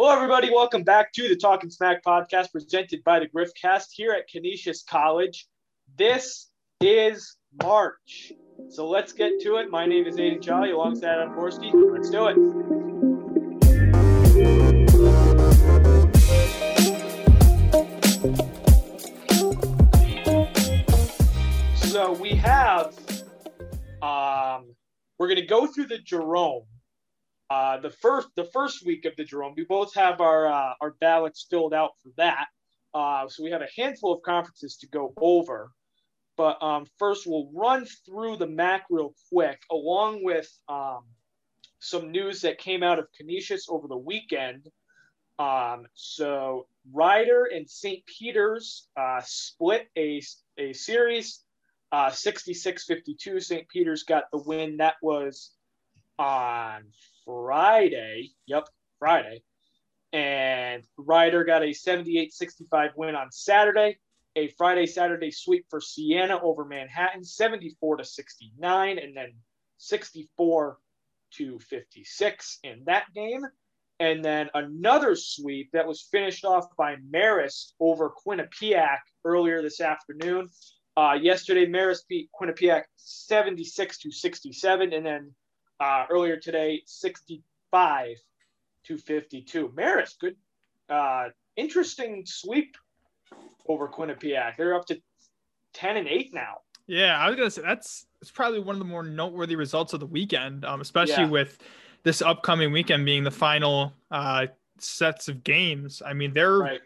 Hello, everybody. Welcome back to the Talking Smack podcast presented by the Griffcast here at Canisius College. This is March. So let's get to it. My name is Aiden Jolly alongside Adam Forsky. Let's do it. So we have, um, we're going to go through the Jerome uh, the first the first week of the Jerome. We both have our uh, our ballots filled out for that. Uh, so we have a handful of conferences to go over. But um, first, we'll run through the MAAC real quick, along with um, some news that came out of Canisius over the weekend. Um, so Rider and St. Peter's uh, split a, a series, uh, 66-52. St. Peter's got the win. That was on Friday. Yep, Friday. And Rider got a 78 65 win on Saturday. A Friday Saturday sweep for Siena over Manhattan, 74 to 69, and then 64 to 56 in that game. And then another sweep that was finished off by Marist over Quinnipiac earlier this afternoon. Uh, yesterday, Marist beat Quinnipiac 76 to 67, and then uh, earlier today, 65 to 52. Marist, good, uh, interesting sweep over Quinnipiac. They're up to 10 and 8 now. Yeah, I was gonna say that's it's probably one of the more noteworthy results of the weekend, um, especially Yeah. with this upcoming weekend being the final uh, sets of games. I mean, they're Right.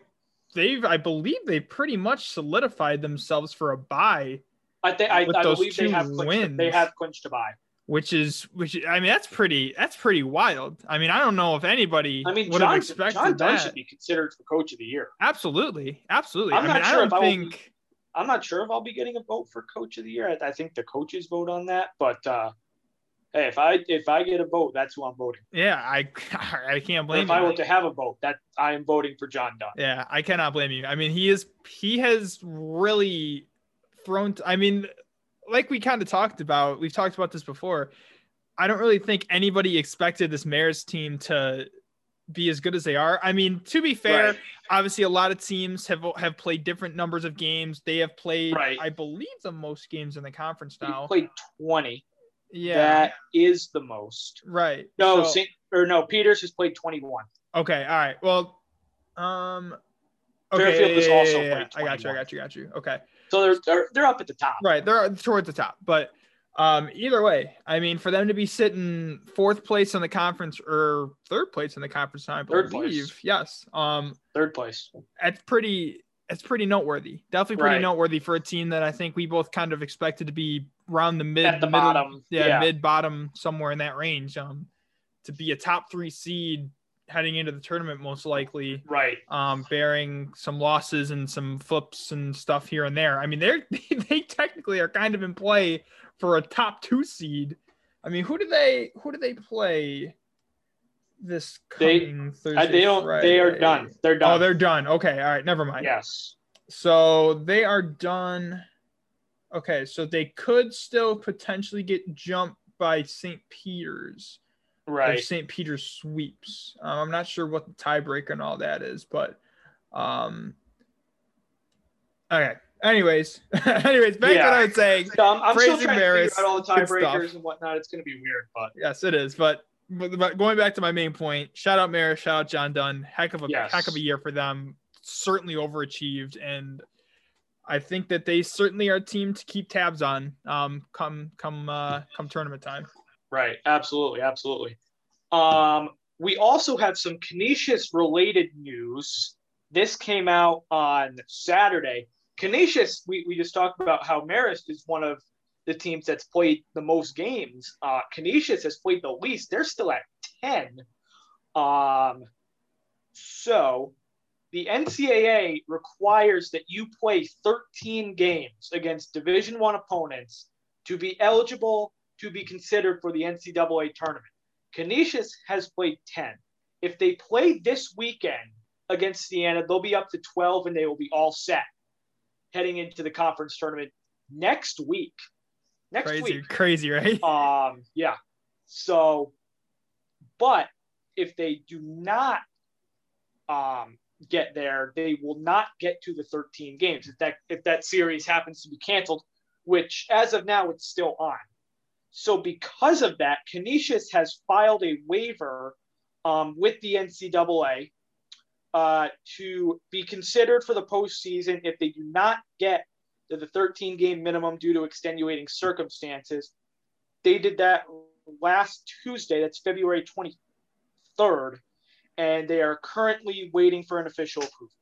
they've I believe they pretty much solidified themselves for a bye, I think I, I believe they have clinched, wins. they have clinched to bye. Which is which I mean that's pretty that's pretty wild. I mean, I don't know if anybody I mean, would have John, expected John Dunn that. should be considered for coach of the year. Absolutely, absolutely. I'm I not mean, sure I don't if I be- think. I'm not sure if I'll be getting a vote for coach of the year. I, I think the coaches vote on that, but uh, hey, if I if I get a vote, that's who I'm voting. Yeah, I I can't blame if you. I were to have a vote, that I am voting for John Dunn. Yeah, I cannot blame you. I mean, he is he has really thrown. I mean, like we kind of talked about, we've talked about this before. I don't really think anybody expected this Mariners team to be as good as they are. I mean, to be fair, Right. obviously a lot of teams have have played different numbers of games. They have played, Right. I believe, the most games in the conference now. played 20. Yeah, That is the most. right. No, So- Saint, or no, Peters has played 21. Okay. All right. Well, um, okay. Fairfield yeah, yeah, also yeah, played I got you. I got you. I got you. Okay. So they're they're, they're up at the top. Right. They're towards the top. But um, either way, I mean, for them to be sitting fourth place in the conference or third place in the conference, I believe. Third place. Yes. Um, Third place. it's pretty. It's pretty noteworthy. Definitely pretty Right. noteworthy for a team that I think we both kind of expected to be around the mid, At the middle, bottom, yeah, yeah. mid bottom, somewhere in that range. Um, to be a top three seed heading into the tournament, most likely Right. um, bearing some losses and some flips and stuff here and there. I mean, they're they technically are kind of in play for a top two seed. I mean, who do they who do they play this They- coming Thursday? They don't. They are done. They're done. Oh, they're done. Okay, all right, never mind. yes. So they are done. Okay, so they could still potentially get jumped by St. Peter's Right. if St. Peter sweeps. Um, I'm not sure what the tiebreaker and all that is, but um, okay. Anyways, anyways, back to what I was saying. So I'm, I'm still Crazy trying to figure out all the tiebreakers and whatnot. It's going to be weird, but Yes, it is. But, but but going back to my main point, shout out Maris, shout out John Dunn. Heck of a Yes. heck of a year for them. Certainly overachieved, and I think that they certainly are a team to keep tabs on. Um, come come uh come tournament time. Right. Absolutely. Absolutely. Um, we also have some Canisius related news. This came out on Saturday. Canisius, we, we just talked about how Marist is one of the teams that's played the most games. Uh, Canisius has played the least. They're still at 10. Um, so the NCAA requires that you play 13 games against Division One opponents to be eligible to be considered for the NCAA tournament. Canisius has played 10. If they play this weekend against Siena, they'll be up to 12 and they will be all set heading into the conference tournament next week. Next Crazy, week. crazy, right? Um, yeah. So, but if they do not um, get there, they will not get to the 13 games if that if that series happens to be canceled, which as of now it's still on. So because of that, Canisius has filed a waiver um, with the NCAA uh, to be considered for the postseason if they do not get to the 13 game minimum due to extenuating circumstances. They did that last Tuesday, that's February 23rd, and they are currently waiting for an official approval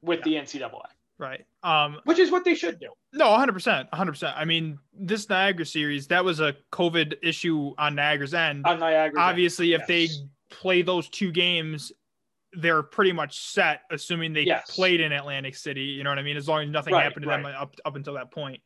with yeah. the NCAA. Right. Um, which is what they should do. No, 100%. 100%. I mean, this Niagara series, that was a COVID issue on Niagara's end. On Niagara. Obviously, end. if yes. they play those two games, they're pretty much set, assuming they yes. played in Atlantic City. You know what I mean? As long as nothing right, happened to right. them up, up until that point.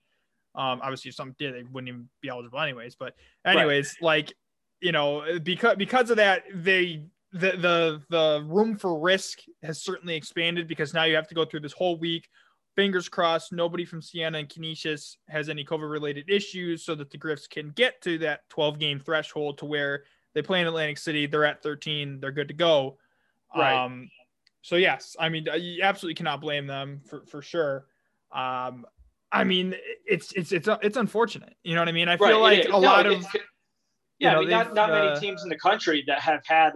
Um, obviously, if something did, they wouldn't even be eligible anyways. But anyways, right. like you know, because because of that, they the the the room for risk has certainly expanded because now you have to go through this whole week. Fingers crossed, nobody from Siena and Canisius has any COVID related issues, so that the Griffs can get to that 12 game threshold to where they play in Atlantic City, they're at 13, they're good to go. Right. Um, so yes, I mean you absolutely cannot blame them for for sure. Um, I mean it's it's it's it's unfortunate. You know what I mean? I feel right, like a no, lot of yeah, know, I mean, not not uh, many teams in the country that have had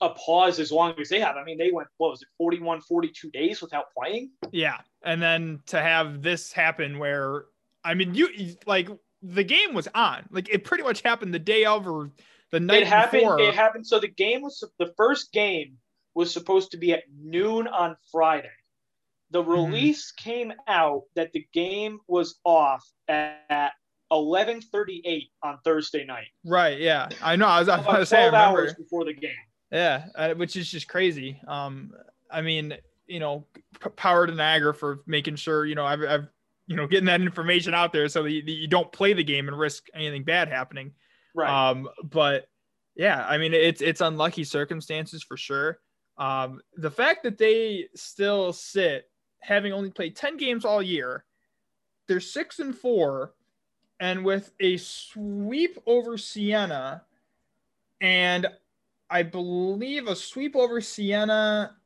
a pause as long as they have. I mean, they went, what was it, 41, 42 days without playing? Yeah. And then to have this happen where, I mean, you like the game was on, like it pretty much happened the day of or the night it happened, before. It happened. So the game was, the first game was supposed to be at noon on Friday. The mm-hmm. release mm-hmm. came out that the game was off at 11:38 on Thursday night. Right. Yeah, I know. I was, I was saying, hours before the game. Yeah, uh, which is just crazy. Um, I mean, you know, p- power to Niagara for making sure you know I've, I've you know getting that information out there so that you, that you, don't play the game and risk anything bad happening. Right. Um, but yeah, I mean, it's it's unlucky circumstances for sure. Um, the fact that they still sit, having only played ten games all year, they're six and four, and with a sweep over Siena, and I believe a sweep over Siena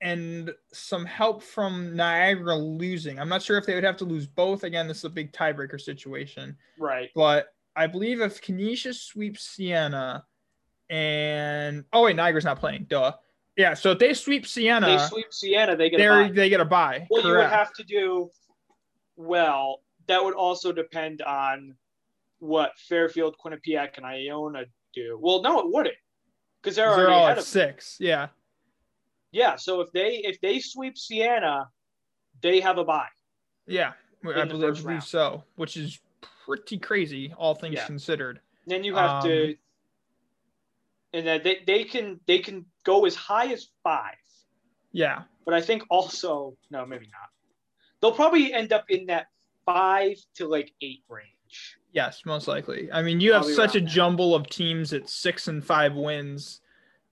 and some help from Niagara losing. I'm not sure if they would have to lose both. Again, this is a big tiebreaker situation. Right. But I believe if Canisius sweeps Siena and oh wait, Niagara's not playing. Duh. Yeah, so if they sweep Siena, they sweep Siena, they get a bye. They get a bye. Well, Correct. you would have to do well. That would also depend on what Fairfield, Quinnipiac, and Iona do. Well, no, it wouldn't because they're, they're all at six. Yeah. Yeah. So if they if they sweep Siena, they have a bye. Yeah, I believe, believe so, which is pretty crazy, all things yeah. considered. Then you have um, to, and then they, they can they can go as high as five. Yeah. But I think also no, maybe not. They'll probably end up in that five to like eight range. Yes, most likely. I mean, you have such a jumble of teams at six and five wins.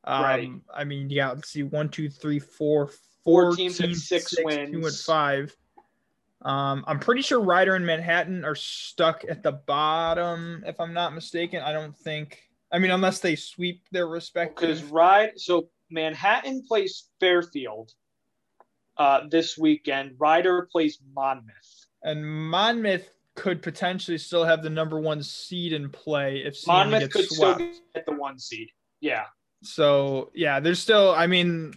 Um, right. I mean, yeah, let's see, one, two, three, four, four, four teams, teams at six, six wins. Two and five. Um, I'm pretty sure Rider and Manhattan are stuck at the bottom, if I'm not mistaken. I don't think. I mean, unless they sweep their respective. Because Ride, so Manhattan plays Fairfield uh, this weekend. Rider plays Monmouth. And Monmouth could potentially still have the number one seed in play if Siena Monmouth gets could swept. still get the one seed. Yeah. So yeah, there's still. I mean,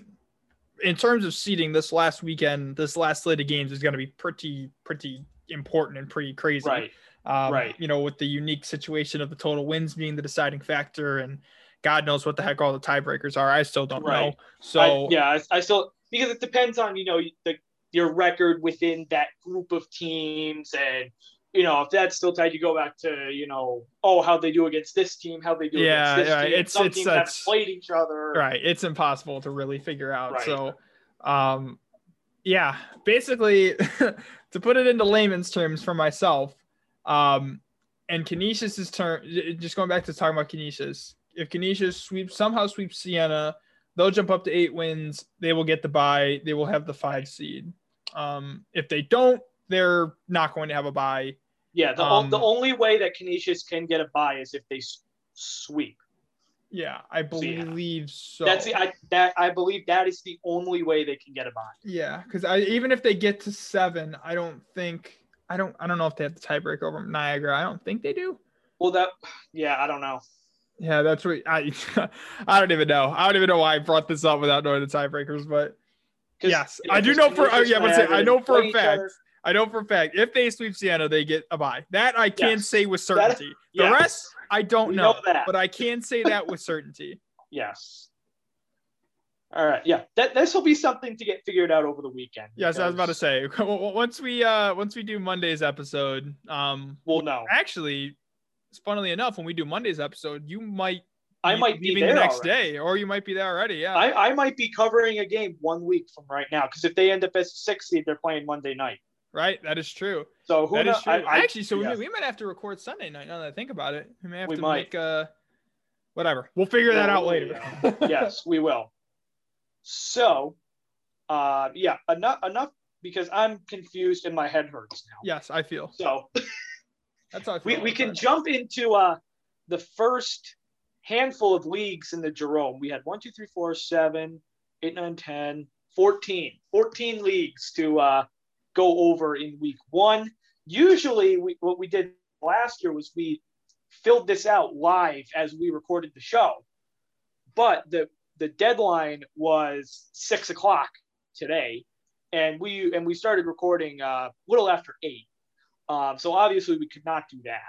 in terms of seeding, this last weekend, this last slate of games is going to be pretty pretty important and pretty crazy. Right. Um, right. You know, with the unique situation of the total wins being the deciding factor, and God knows what the heck all the tiebreakers are. I still don't right. know. So I, yeah, I, I still because it depends on you know the your record within that group of teams and you know, if that's still tied, you go back to, you know, oh, how they do against this team, how they do yeah, against this yeah, team. It's, Some it's, teams have played each other. Right. It's impossible to really figure out. Right. So, um, yeah, basically, to put it into layman's terms for myself, um, and Canisius's turn, just going back to talking about Canisius, if Canisius sweeps somehow sweeps Siena, they'll jump up to eight wins. They will get the bye. They will have the five seed. Um, if they don't, they're not going to have a bye. Yeah, the, um, the only way that Canisius can get a bye is if they sweep. Yeah, I So, yeah. believe so. That's the I that I believe that is the only way they can get a bye. Yeah, because I even if they get to seven, I don't think I don't I don't know if they have the tiebreaker over Niagara. I don't think they do. Well, that yeah, I don't know. Yeah, that's what I I don't even know. I don't even know why I brought this up without knowing the tiebreakers, but Yes, you I do know for- oh, yeah, but say- I know for a fact. other. I know for a fact if they sweep Seattle, they get a bye. That I can Yes. say with certainty. the yes. rest I don't We know, know that. but I can say that with certainty. Yes. All right. Yeah. That this will be something to get figured out over the weekend. Yes, I was about to say once we uh once we do Monday's episode, um We'll know. actually funnily enough, when we do Monday's episode, you might I might be there the next already. day, or you might be there already. Yeah, I, I might be covering a game one week from right now because if they end up as a six seed, they're playing Monday night. Right. That is true. So who That knows? is true. I, I- Actually, so we, yeah. may, we might have to record Sunday night. Now that I think about it, we may have We to might. make uh whatever. We'll figure that out later. yes, we will. So, uh, yeah, enough enough because I'm confused and my head hurts now. yes, I feel. So That's how we, all we can time. jump into uh, the first handful of leagues in the Jerome. We had one, two, three, four, seven, eight, nine, 10, 14. 14 leagues to uh, go over in week one. Usually, we, what we did last year was we filled this out live as we recorded the show. But the, the deadline was six o'clock today. And we and we started recording uh, a little after eight. Um, so obviously we could not do that.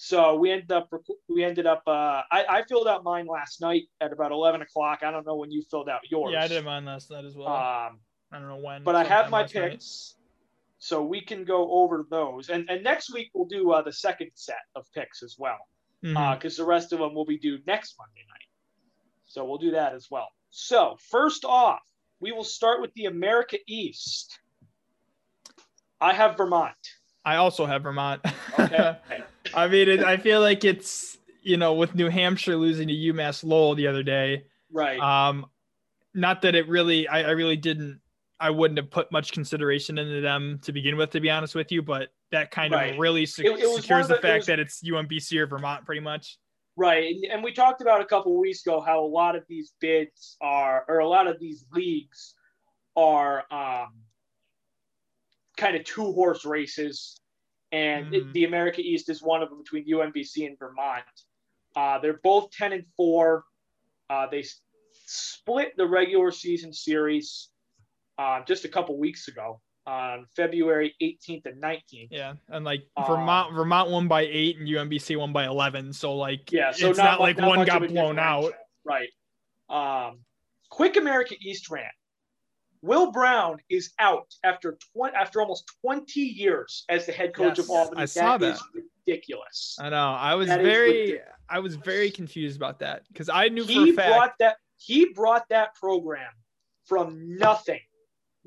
So we ended up we ended up uh, I, I filled out mine last night at about eleven o'clock. I don't know when you filled out yours. Yeah, I did mine last night as well. Um, I don't know when. but I have my picks, so we can go over those. And and next week we'll do uh, the second set of picks as well, because the rest of them will be due next Monday night. So we'll do that as well. So first off, we will start with the America East. I have Vermont. I also have Vermont. Okay. I mean, it, I feel like it's you know with New Hampshire losing to UMass Lowell the other day. right. Um, not that it really, I, I really didn't. I wouldn't have put much consideration into them to begin with, to be honest with you. But that kind Right. of really sec- It- it secures the, the- it fact was- that it's UMBC or Vermont, pretty much. Right. And, and we talked about a couple of weeks ago how a lot of these bids are, or a lot of these leagues are um, kind of two horse races. And it- Mhm. the America East is one of them between UMBC and Vermont. Uh, they're both 10 and 4. Uh, they split the regular season series uh, just a couple weeks ago on February 18th and 19th. Yeah, and like Uh, Vermont, Vermont won by eight and UMBC won by eleven. So like, Yeah, so it's not, not, like not one got blown out. Right. Um, quick America East rant. Will Brown is out after 20, after almost 20 years as the head coach Yes, of Albany. I saw that is that. ridiculous. I know. I was That very. I was very confused about that because I knew He for a fact. brought that he brought that program from nothing.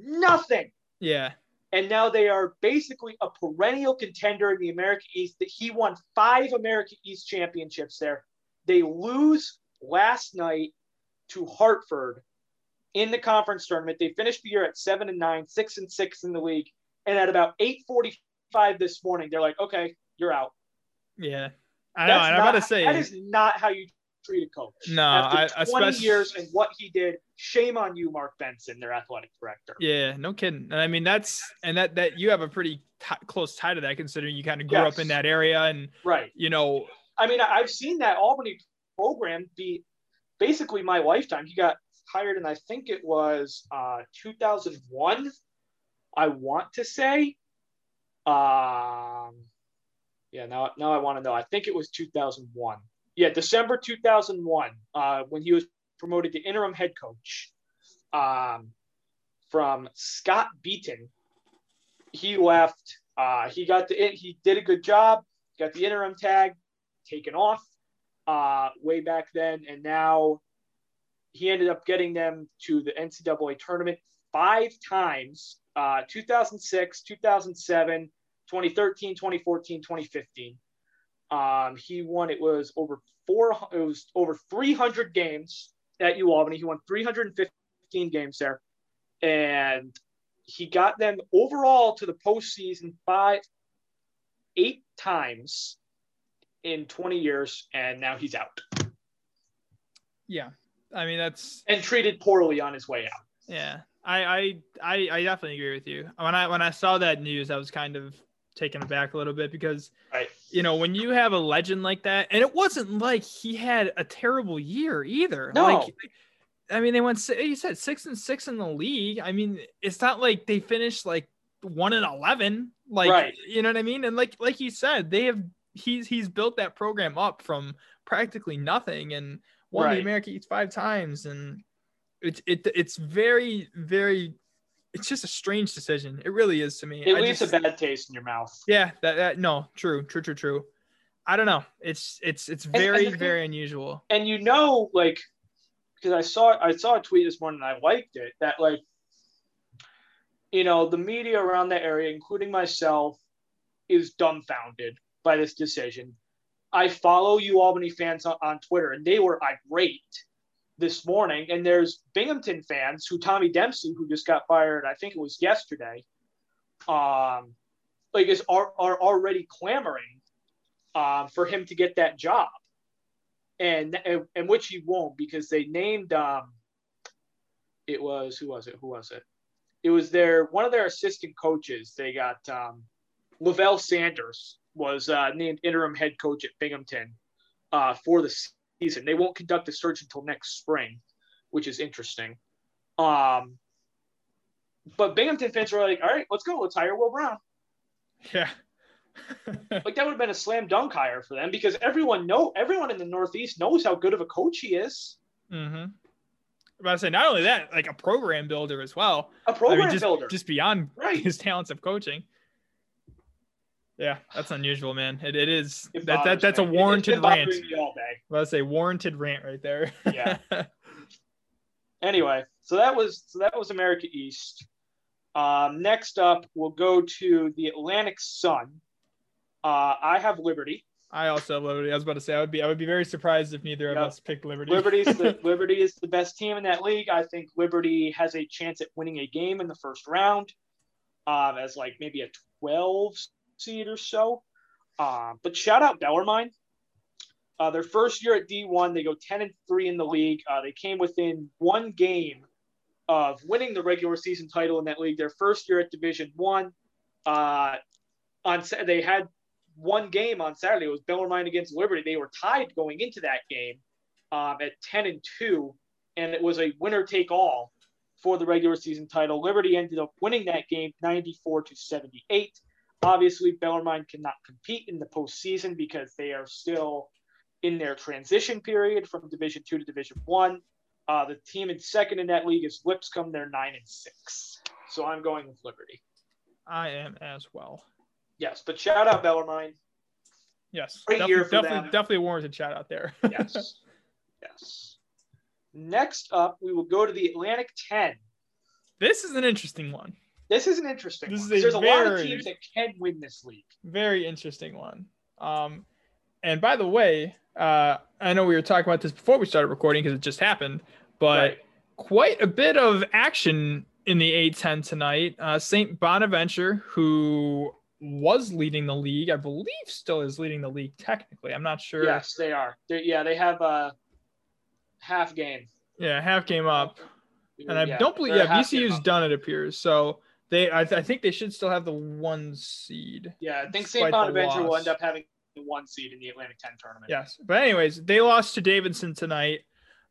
Nothing. yeah, And now they are basically a perennial contender in the America East. That he won five America East championships there. They lose last night to Hartford in the conference tournament. They finished the year at seven and nine, six and six in the league. And at about eight forty-five this morning, they're like, "Okay, you're out." yeah. I know. That's I'm about to say, that is not how you treat a coach. No, After I- 20 especially- years and what he did, shame on you, Mark Benson, their athletic director. yeah, no kidding. And I mean, that's and that that you have a pretty t- close tie to that, considering you kind of grew up in that area, and Right. you know, I mean, I've seen that Albany program be basically my lifetime. He got hired and I think it was uh, 2001, I want to say. Um, yeah, now, now I want to know. I think it was 2001. Yeah, December 2001, uh, when he was promoted to interim head coach um, from Scott Beeten. He left. Uh, he got the he did a good job. Got the interim tag taken off uh, way back then, and now he ended up getting them to the NCAA tournament five times: uh, 2006, 2007, 2013, 2014, 2015. Um, he won. It was over four. It was over 300 games at U Albany. He won 315 games there, and he got them overall to the postseason five, eight times in 20 years, and now he's out. Yeah, I mean that's and treated poorly on his way out. Yeah, I I I, I definitely agree with you. When I when I saw that news, I was kind of taken aback a little bit because right. you know when you have a legend like that, and it wasn't like he had a terrible year either. No. Like, I mean, they went. You said six and six in the league. I mean, it's not like they finished like one and eleven. Like, right. you know what I mean? And like like you said, they have he's he's built that program up from practically nothing and won Right. the America East five times, and it's it it's very very. It's just a strange decision. It really is to me. It I leaves just- a bad taste in your mouth. yeah, that, that no, true, true, true, true. I don't know. It's it's it's very the thing- very unusual. And you know, like, because I saw I saw a tweet this morning and I liked it that like, you know, the media around the area, including myself, is dumbfounded by this decision. I follow you Albany fans on, on Twitter, and they were irate this morning. And there's Binghamton fans who Tommy Dempsey, who just got fired, I think it was yesterday, um, like is are, are already clamoring um, for him to get that job, and, and and which he won't because they named um, it was who was it? Who was it? It was their one of their assistant coaches. They got um, Levell Sanders was uh, named interim head coach at Binghamton uh, for the season. They won't conduct the search until next spring, which is interesting. Um, but Binghamton fans were like, "All right, let's go. Let's hire Will Brown." Yeah. Like that would have been a slam dunk hire for them because everyone know everyone in the Northeast knows how good of a coach he is. mm-hmm. I say not only that, like a program builder as well. A program I mean, just, builder. just beyond Right. his talents of coaching. Yeah, that's unusual, man. It, it is It that, that that's a me. It's warranted rant. Let's say warranted rant right there. Yeah. Anyway, so that was so that was America East. Um, next up, we'll go to the Atlantic Sun. Uh, I have Liberty. I also have Liberty. I was about to say I would be I would be very surprised if neither of us picked Liberty. Liberty's the Liberty is the best team in that league. I think Liberty has a chance at winning a game in the first round, um, as like maybe a 12 seed or so. Uh, but shout out Bellarmine. Uh, their first year at D1, they go 10 and three in the league. Uh, they came within one game of winning the regular season title in that league. Their first year at Division One. Uh, on they had one game on Saturday. It was Bellarmine against Liberty. They were tied going into that game um, at 10 and 2, and it was a winner take all for the regular season title. Liberty ended up winning that game 94 to 78. Obviously, Bellarmine cannot compete in the postseason because they are still in their transition period from Division Two to Division One. Uh, the team in second in that league is Lipscomb. They're nine and six. So I'm going with Liberty. I am as well. Yes, but shout out Bellarmine. Yes. Great definitely, definitely, them. definitely a warranted shout out there. Yes. yes. Next up, we will go to the Atlantic 10. this is an interesting one. This is an interesting This one. is a There's a lot of teams that can win this league. Very interesting one. Um, and by the way, uh, I know we were talking about this before we started recording because it just happened, but Right. quite a bit of action in the A10 tonight. Uh, St. Bonaventure, who was leading the league, I believe still is leading the league technically. I'm not sure. Yes, they are. They're, yeah, they have a half game. Yeah, half game up. And I Yeah, don't believe, yeah, a half game VCU's done, it appears. So they, I, th- I think they should still have the one seed. Yeah, I think St. Bonaventure will end up having the one seed in the Atlantic 10 tournament. Yes. But, anyways, they lost to Davidson tonight,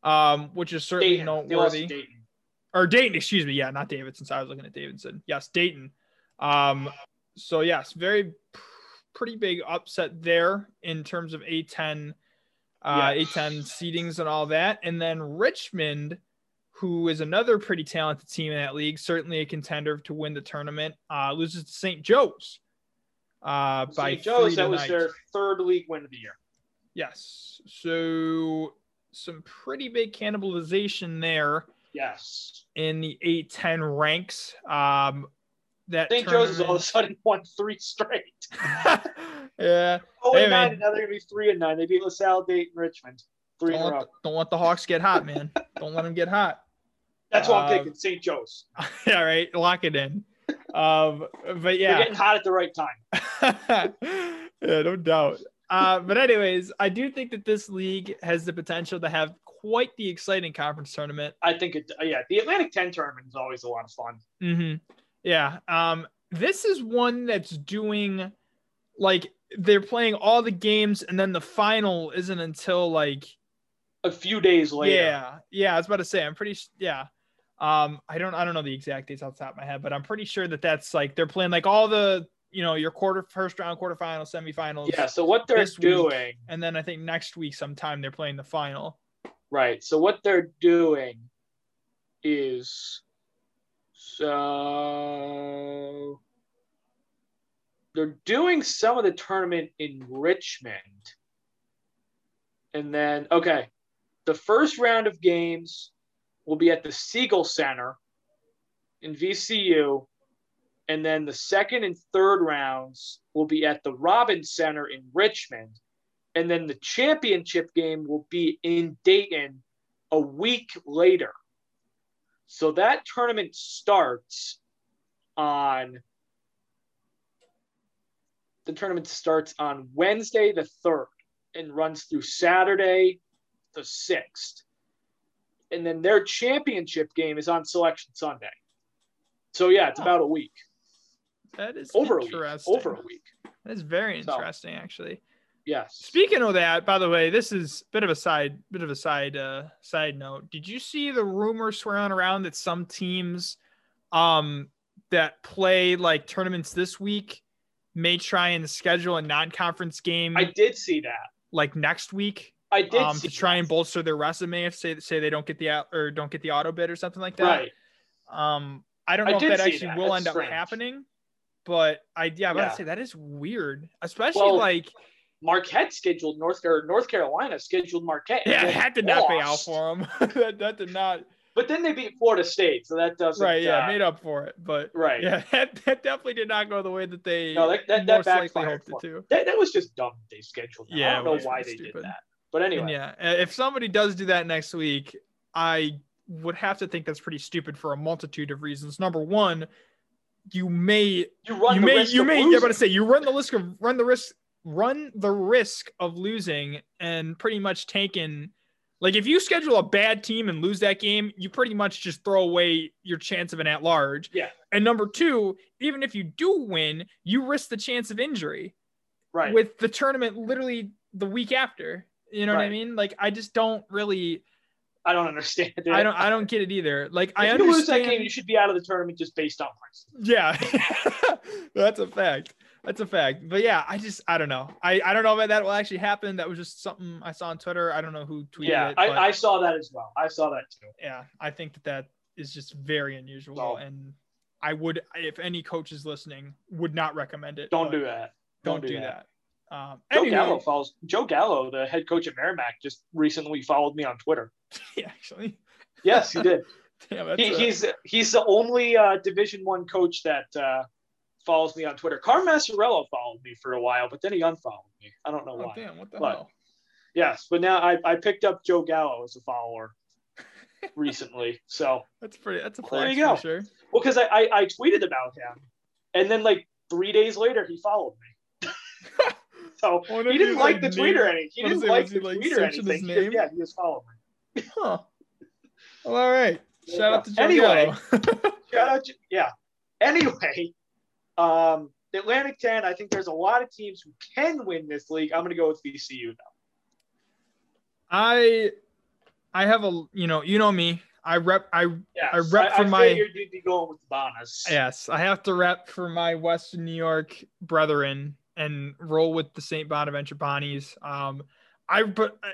um, which is certainly Dayton. They lost to noteworthy. Dayton. or Dayton, excuse me. Yeah, not Davidson. So I was looking at Davidson. Yes, Dayton. Um, so yes, very pretty big upset there in terms of A10, uh, Yes. A10 seedings and all that. And then Richmond, who is another pretty talented team in that league, certainly a contender to win the tournament, uh, loses to St. Joe's. Uh, by St. Joe's, that was their third league win of the year. Yes. So some pretty big cannibalization there Yes. in the A10 ranks. Um, that St. Joe's has all of a sudden won three straight. yeah. Oh, Hey, and nine, man. and now they're going to be three and nine. They beat LaSalle, Dayton, Richmond. Three Don't in a row. the, don't let the Hawks get hot, man. don't let them get hot. That's why I'm uh, picking St. Joe's. yeah, right. Lock it in. Um, but yeah, getting hot at the right time. yeah, no doubt. Uh, but anyways, I do think that this league has the potential to have quite the exciting conference tournament. I think it. Yeah, the Atlantic 10 tournament is always a lot of fun. Mm-hmm. Yeah. Um, this is one that's doing like they're playing all the games, and then the final isn't until like a few days later. Yeah, yeah. I was about to say, I'm pretty. Yeah. Um, I don't, I don't know the exact dates off the top of my head, but I'm pretty sure that that's like they're playing like all the, you know, your quarter, first round, quarterfinals, semifinals. Yeah. So what they're doing, week, and then I think next week sometime they're playing the final. Right. So what they're doing is so they're doing some of the tournament in Richmond. And then, okay, the first round of games will be at the Siegel Center in VCU. And then the second and third rounds will be at the Robins Center in Richmond. And then the championship game will be in Dayton a week later. So that tournament starts on the tournament starts on Wednesday the 3rd and runs through Saturday the 6th. And then their championship game is on Selection Sunday. So yeah, it's about a week. That is over a week. Over a week. That is very interesting, so, actually. Yes. Speaking of that, by the way, this is a bit of a side bit of a side uh side note. Did you see the rumor swirling around that some teams um that play like tournaments this week may try and schedule a non-conference game. I did see that. Like next week. I did um, to try that. and bolster their resume if say say they don't get the or don't get the auto bid or something like that. Right. Um, I don't know I if that actually that. will That's end strange. up happening, but I yeah. I say that is weird, especially well, like Marquette scheduled North North Carolina scheduled Marquette. Yeah, that did not pay out for them. that, that did not. But then they beat Florida State, so that doesn't. Right, yeah, uh, made up for it. But right, yeah, that, that definitely did not go the way that they no, that, that, most that likely hoped it to. That, that was just dumb. They scheduled. That. Yeah, I don't know why they stupid. did that. But anyway, and yeah, if somebody does do that next week, I would have to think that's pretty stupid for a multitude of reasons. Number one, you may you run you may you may yeah, about to say you run the risk of run the risk run the risk of losing and pretty much taking like if you schedule a bad team and lose that game, you pretty much just throw away your chance of an at large. Yeah. And number two, even if you do win, you risk the chance of injury. Right. With the tournament literally the week after. You know right. what I mean? Like I just don't really I don't understand it. I don't I don't get it either. Like if I you understand lose that game, you should be out of the tournament just based on points. Yeah. That's a fact. That's a fact. But yeah, I just I don't know. I I don't know if that will actually happen. That was just something I saw on Twitter. I don't know who tweeted yeah, it. Yeah, I, I saw that as well. I saw that too. Yeah, I think that that is just very unusual, oh. and I would, if any coach is listening, would not recommend it. Don't do that. Don't, don't do, do that. that. Um, Joe anyway, Gallo follows Joe Gallo, the head coach at Merrimack, just recently followed me on Twitter. he actually. Yes, he did. Damn, he, a... he's he's the only uh, Division One coach that uh, follows me on Twitter. Carm Maciariello followed me for a while, but then he unfollowed me. I don't know oh, why. Damn, what the but, hell? Yes, but now I, I picked up Joe Gallo as a follower recently. So that's pretty. That's a flex there you go. sure. Well, because I, I, I tweeted about him, and then like three days later he followed me. So he didn't like, like the tweet or anything. He didn't like the like tweet or anything. He just, yeah, he just followed me. huh. Well, all right. Shout out to Joe anyway, shout out. To, yeah. Anyway, um, the Atlantic 10, I think there's a lot of teams who can win this league. I'm going to go with VCU though. I I have a you know you know me. I rep I yes, I rep for I my you'd be going with the Bonnies. Yes, I have to rep for my Western New York brethren and roll with the St. Bonaventure Bonnies. Um, I but uh,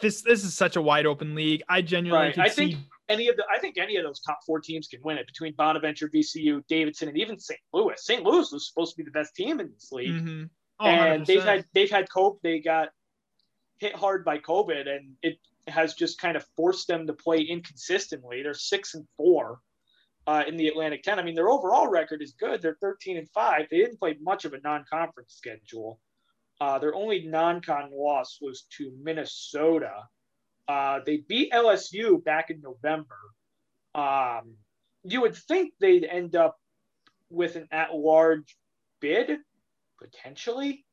this this is such a wide open league. I genuinely right. I see... think any of the I think any of those top four teams can win it between Bonaventure, VCU, Davidson, and even St. Louis. St. Louis was supposed to be the best team in this league, mm-hmm. oh, and they've had they've had cope. They got hit hard by COVID, and it has just kind of forced them to play inconsistently. They're six and four uh, in the Atlantic Ten. I mean, their overall record is good. They're thirteen and five. They didn't play much of a non-conference schedule. Uh, their only non-con loss was to Minnesota. Uh, they beat LSU back in November. Um, you would think they'd end up with an at-large bid, potentially.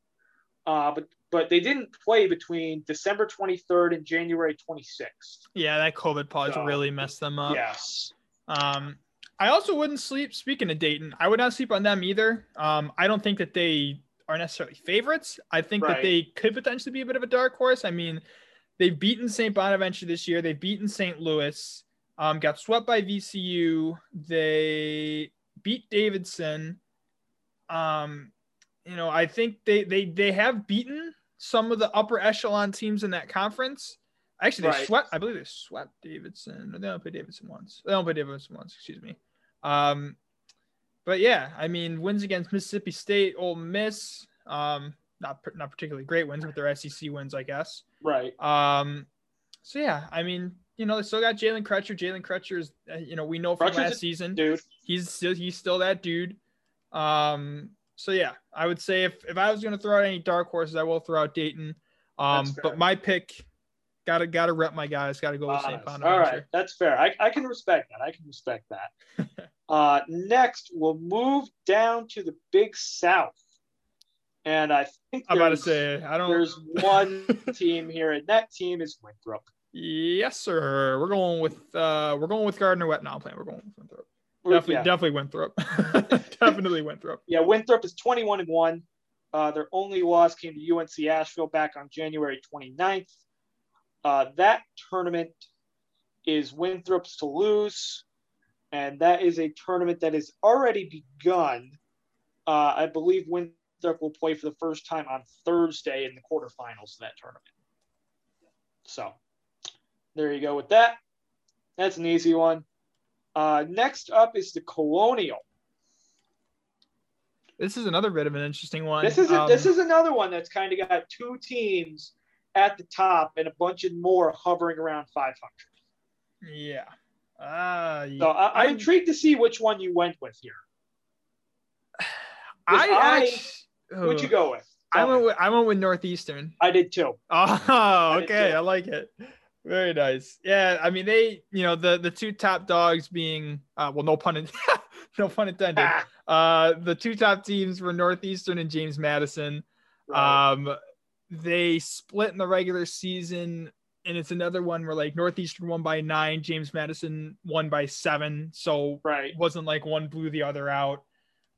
Uh, but but they didn't play between December 23rd and January 26th. Yeah, that COVID pause So, really messed them up. Yes. Um, I also wouldn't sleep. Speaking of Dayton, I would not sleep on them either. Um, I don't think that they are necessarily favorites. I think that they could potentially be a bit of a dark horse. I mean, they've beaten St. Bonaventure this year. They've beaten St. Louis. Um, got swept by VCU. They beat Davidson. Um, you know, I think they they they have beaten some of the upper echelon teams in that conference. Actually, they Right. swept. I believe they swept Davidson. They don't play Davidson once. They don't play Davidson once. Excuse me. Um, but yeah, I mean, wins against Mississippi State, Ole Miss. Um, not not particularly great wins, but they're SEC wins, I guess. Right. Um, so yeah, I mean, you know, they still got Jalen Crutcher. Jalen Crutcher is, uh, you know, we know from Crutcher's last season Dude. he's still he's still that dude. Um, so yeah, I would say if if I was gonna throw out any dark horses, I will throw out Dayton. Um, but my pick, gotta gotta rep my guys. Gotta go with St. Bonaventure. All right, that's fair. I, I can respect that. I can respect that. uh, next, we'll move down to the Big South, and I think I'm about to say I don't. there's one team here, and that team is Winthrop. Yes, sir. We're going with uh we're going with Gardner-Webb now. Playing. We're going with Winthrop. Definitely, yeah. definitely Winthrop. definitely Winthrop. Yeah, Winthrop is 21 and 1. Uh, their only loss came to UNC Asheville back on January 29th. Uh, that tournament is Winthrop's to lose, and that is a tournament that has already begun. Uh, I believe Winthrop will play for the first time on Thursday in the quarterfinals of that tournament. So there you go with that. That's an easy one. Uh, next up is the Colonial. This is another bit of an interesting one. This is a, Um, this is another one that's kind of got two teams at the top and a bunch of more hovering around 500. yeah. Ah, So I, I'm I- intrigued to see which one you went with here. I, I- actually, Who'd you go with? I went me. with I went with Northeastern. I did too. Oh, did okay. too. I like it. Very nice. Yeah, I mean they, you know, the the two top dogs being uh well no pun in, no pun intended. Uh the two top teams were Northeastern and James Madison. right. Um they split in the regular season and it's another one where like Northeastern won by 9, James Madison won by 7. So right. it wasn't like one blew the other out.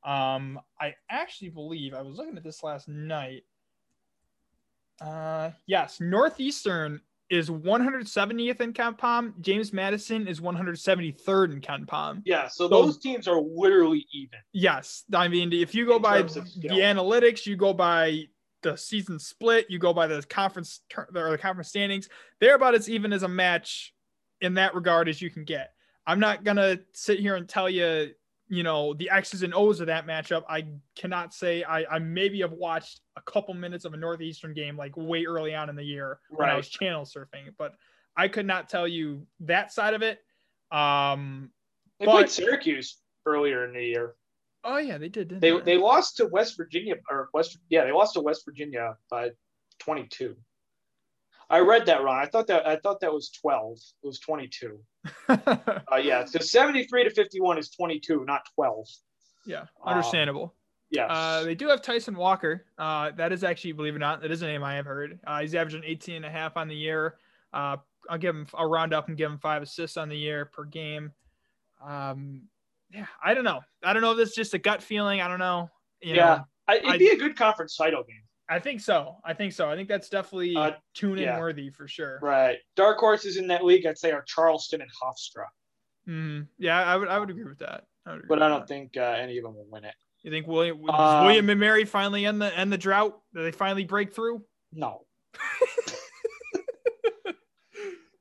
Um, I actually believe I was looking at this last night. Uh, yes, Northeastern is 170th in KenPom. James Madison is 173rd in KenPom. Yeah. So So- those teams are literally even. Yes, I mean if you go by the analytics, you go by the season split, you go by the conference or the conference standings. They're about as even as a match in that regard as you can get. I'm not gonna sit here and tell you, you know, the X's and O's of that matchup. I cannot say. I, I maybe have watched a couple minutes of a Northeastern game like way early on in the year when I was channel surfing, but I could not tell you that side of it. Um, They But- played Syracuse earlier in the year. Oh yeah, they did. Didn't They they lost to West Virginia or West yeah they lost to West Virginia by 22. I read that wrong. I thought that I thought that was 12. It was 22. Uh, yeah, so 73 to 51 is 22, not 12. yeah, Um, understandable. Yes. Uh, they do have Tyson Walker. Uh, that is actually, believe it or not, that is a name I have heard. Uh, he's averaging 18 and a half on the year. Uh, I'll give him, I'll round up and give him five assists on the year per game. Um, yeah, I don't know. I don't know if this is just a gut feeling. I don't know. You Yeah. know, I, it'd I- be a good conference title game. I think so. I think so. I think that's definitely Uh, tune in yeah. worthy for sure. Right. Dark horses in that league, I'd say, are Charleston and Hofstra, Mhm. Yeah, I would, I would agree with that. I agree but I don't that. think uh, any of them will win it. You think William, Um, William and Mary finally end the end the drought? Do they finally break through? No.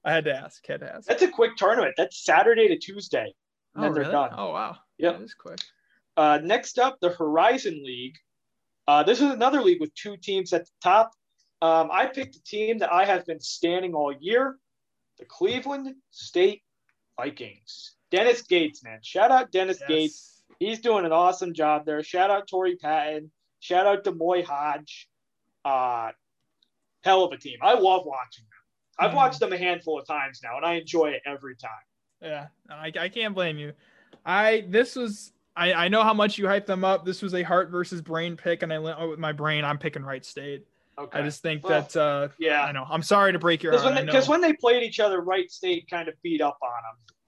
I had to ask. Had to ask. That's a quick tournament. That's Saturday to Tuesday. And Oh, then they're really? done. Oh, wow. Yep. That is quick. Uh, next up, the Horizon League. Uh, this is another league with two teams at the top. Um, I picked a team that I have been standing all year the Cleveland State Vikings. Dennis Gates, man. Shout out Dennis Gates. He's doing an awesome job there. Shout out Torrey Patton. Shout out to Moy Hodge. Uh, hell of a team. I love watching them. I've Mhm. watched them a handful of times now, and I enjoy it every time. Yeah. I, I can't blame you. I this was I, I know how much you hyped them up. This was a heart versus brain pick, and I went with my brain. I'm picking Wright State. Okay. I just think Well, that uh, yeah. I know. I'm sorry to break your Because heart. when, I they- know. 'cause when they played each other, Wright State kind of beat up on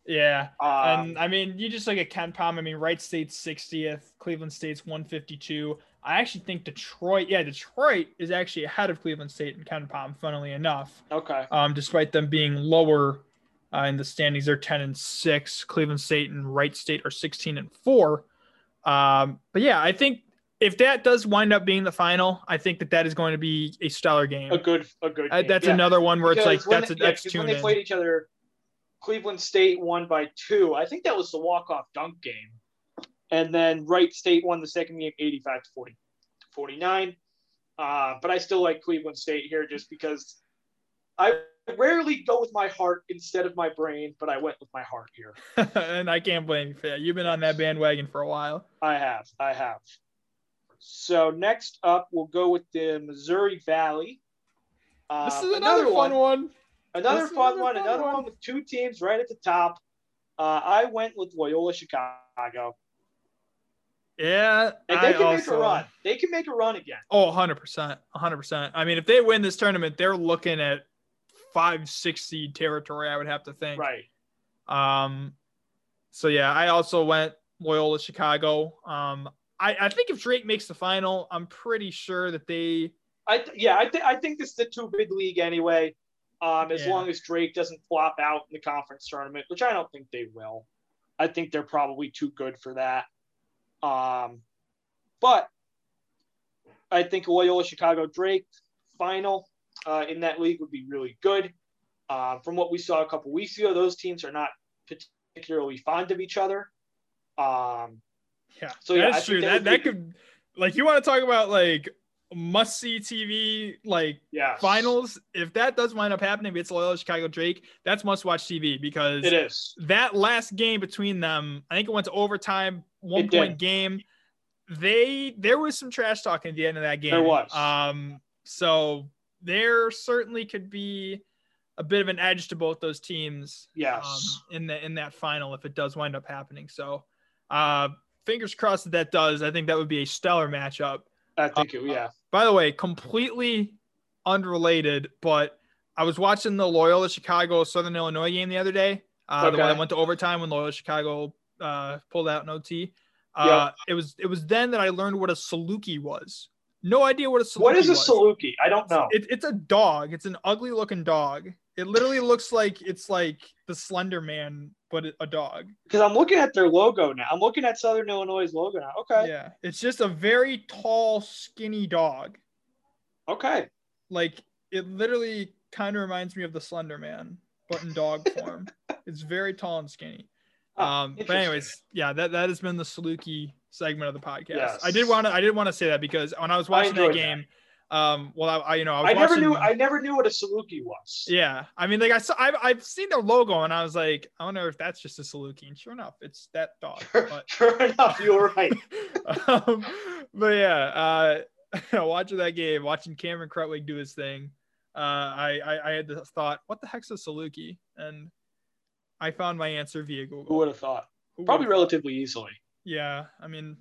yeah. them. Um, and I mean, you just look at KenPom. I mean, Wright State's 60th, Cleveland State's 152. I actually think Detroit, yeah, Detroit is actually ahead of Cleveland State and KenPom, funnily enough, okay. um, despite them being lower uh, in the standings. They're 10 and 6. Cleveland State and Wright State are 16 and 4. Um, but yeah, I think if that does wind up being the final, I think that that is going to be a stellar game. A good, a good. Uh, game. that's Yeah. another one where it's like Because that's a, yeah, that's when they in. played each other, Cleveland State won by two. I think that was the walk-off dunk game. And then Wright State won the second game 85 to 40, 49. Uh, but I still like Cleveland State here just because I rarely go with my heart instead of my brain, but I went with my heart here. and I can't blame you for that. You've been on that bandwagon for a while. I have. I have. So next up, we'll go with the Missouri Valley. Uh, This is another, fun one. Another This fun another one. fun Another one. one with two teams right at the top. Uh, I went with Loyola Chicago, Yeah. and I they can make a run. They can make a run again. Oh, 100%. 100%. I mean, if they win this tournament, they're looking at five, six seed territory, I would have to think. Right. Um, so yeah, I also went Loyola Chicago. Um, I, I think if Drake makes the final, I'm pretty sure that they I th- yeah. I think I think this is the two big league anyway. Um, as Yeah. long as Drake doesn't flop out in the conference tournament, which I don't think they will. I think they're probably too good for that. Um, but I think Loyola Chicago Drake final uh, in that league would be really good. Uh, from what we saw a couple weeks ago, those teams are not particularly fond of each other. Um, yeah, So, yeah, that's true. that That that could like you want to talk about like must see TV like yeah, finals. If that does wind up happening, it's Loyola Chicago Drake, that's must watch TV because It is. that last game between them, I think it went to overtime, one It point did. game. They there was some trash talk at the end of that game. There was. Um, so there certainly could be a bit of an edge to both those teams. Yes. Um, in the in that final if it does wind up happening. So, uh, fingers crossed that that does. I think that would be a stellar matchup. I think it. Yeah. By the way, completely unrelated, but I was watching the Loyola Chicago Southern Illinois game the other day. Uh, The one Okay. that went to overtime when Loyola Chicago uh, pulled out an OT. Uh, It was it was then that I learned what a Saluki was. No idea what a Saluki What is a was. Saluki? I don't know. It, it's a dog. It's an ugly looking dog. It literally looks like it's like the Slender Man, but a dog. Because I'm looking at their logo now. I'm looking at Southern Illinois' logo now. Okay. Yeah, it's just a very tall, skinny dog. Okay. Like it literally kind of reminds me of the Slender Man, but in dog form. it's very tall and skinny. Oh, Um, but anyways, yeah, that, that has been the Saluki segment of the podcast. Yes. I did want to I did want to say that because when I was watching that enjoyed game, um, well, I, I you know I was I never watching, knew. I never knew what a Saluki was. Yeah, I mean, like I saw, I've, I've seen their logo, and I was like, I wonder if that's just a Saluki. And sure enough, it's that dog. But, sure enough, you're right. um, but yeah, uh, watching that game, watching Cameron Krutwig do his thing, uh, I, I I had the thought, what the heck's a Saluki? And I found my answer via Google. Who would have thought? Who Probably would've thought? relatively easily. Yeah, I mean,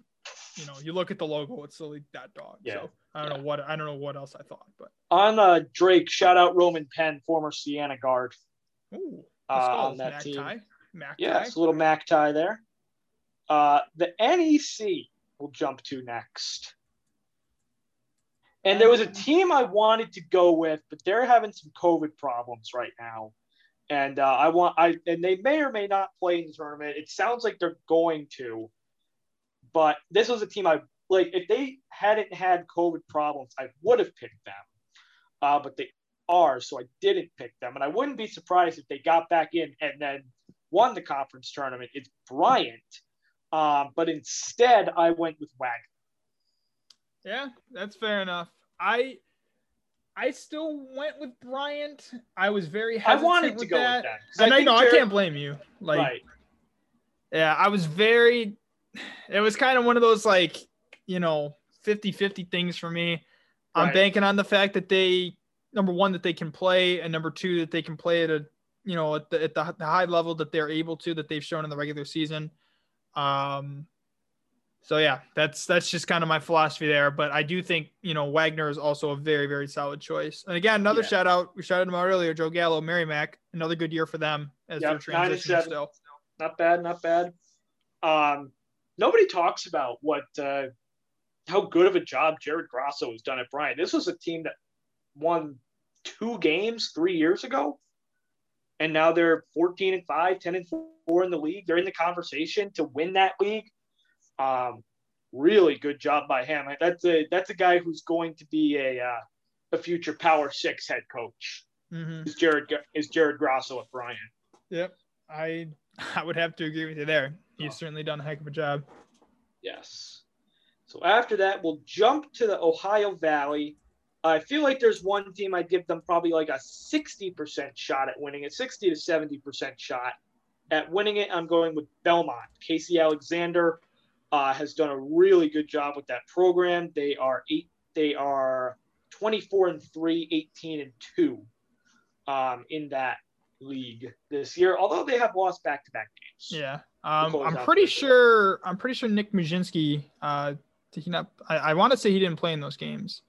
you know, you look at the logo, it's silly that dog. Yeah, So I don't yeah. know what I don't know what else I thought, but On uh, Drake, shout out Roman Penn, former Siena guard. ooh, Uh, on that MAAC team. tie. MAAC Yes, tie. a little MAAC tie there. Uh, the NEC will jump to next. And there was a team I wanted to go with, but they're having some COVID problems right now. And uh, I want I and they may or may not play in the tournament. It sounds like they're going to, but this was a team I like. If they hadn't had COVID problems, I would have picked them. Uh, but they are, so I didn't pick them. And I wouldn't be surprised if they got back in and then won the conference tournament. It's Bryant. Um, but instead, I went with Wagner. Yeah, that's fair enough. I I still went with Bryant. I was very I wanted to with go that. with. 'cause And I, think know I can't blame you. Like right. yeah, I was very it was kind of one of those like, you know, 50-50 things for me. I'm banking on the fact that they number one that they can play and number two that they can play at a you know at the at the, the high level that they're able to that they've shown in the regular season. Um So yeah, that's that's just kind of my philosophy there. But I do think you know Wagner is also a very very solid choice. And again, another Yeah. shout out we shouted him out earlier. Joe Gallo, Merrimack, another good year for them as Yep, they're transitioning still. not bad, not bad. Um, nobody talks about what uh, how good of a job Jared Grasso has done at Bryant. This was a team that won two games three years ago, and now they're 14 and 5, 10 and 4 in the league. They're in the conversation to win that league. Um, really good job by him. That's a that's a guy who's going to be a uh, a future Power Six head coach. hmm Is Jared is Jared Grasso at Bryant? Yep, I I would have to agree with you there. He's Oh. certainly done a heck of a job. Yes. So after that, we'll jump to the Ohio Valley. I feel like there's one team I'd give them probably like a 60% shot at winning it, 60 to 70% shot at winning it. I'm going with Belmont. Casey Alexander uh, has done a really good job with that program. They are eight. They are 24 and three, 18 and two um, in that league this year. Although they have lost back-to-back games. Yeah. Um, I'm pretty sure. I'm pretty sure Nick Muszynski. Uh, did he not? I, I want to say he didn't play in those games.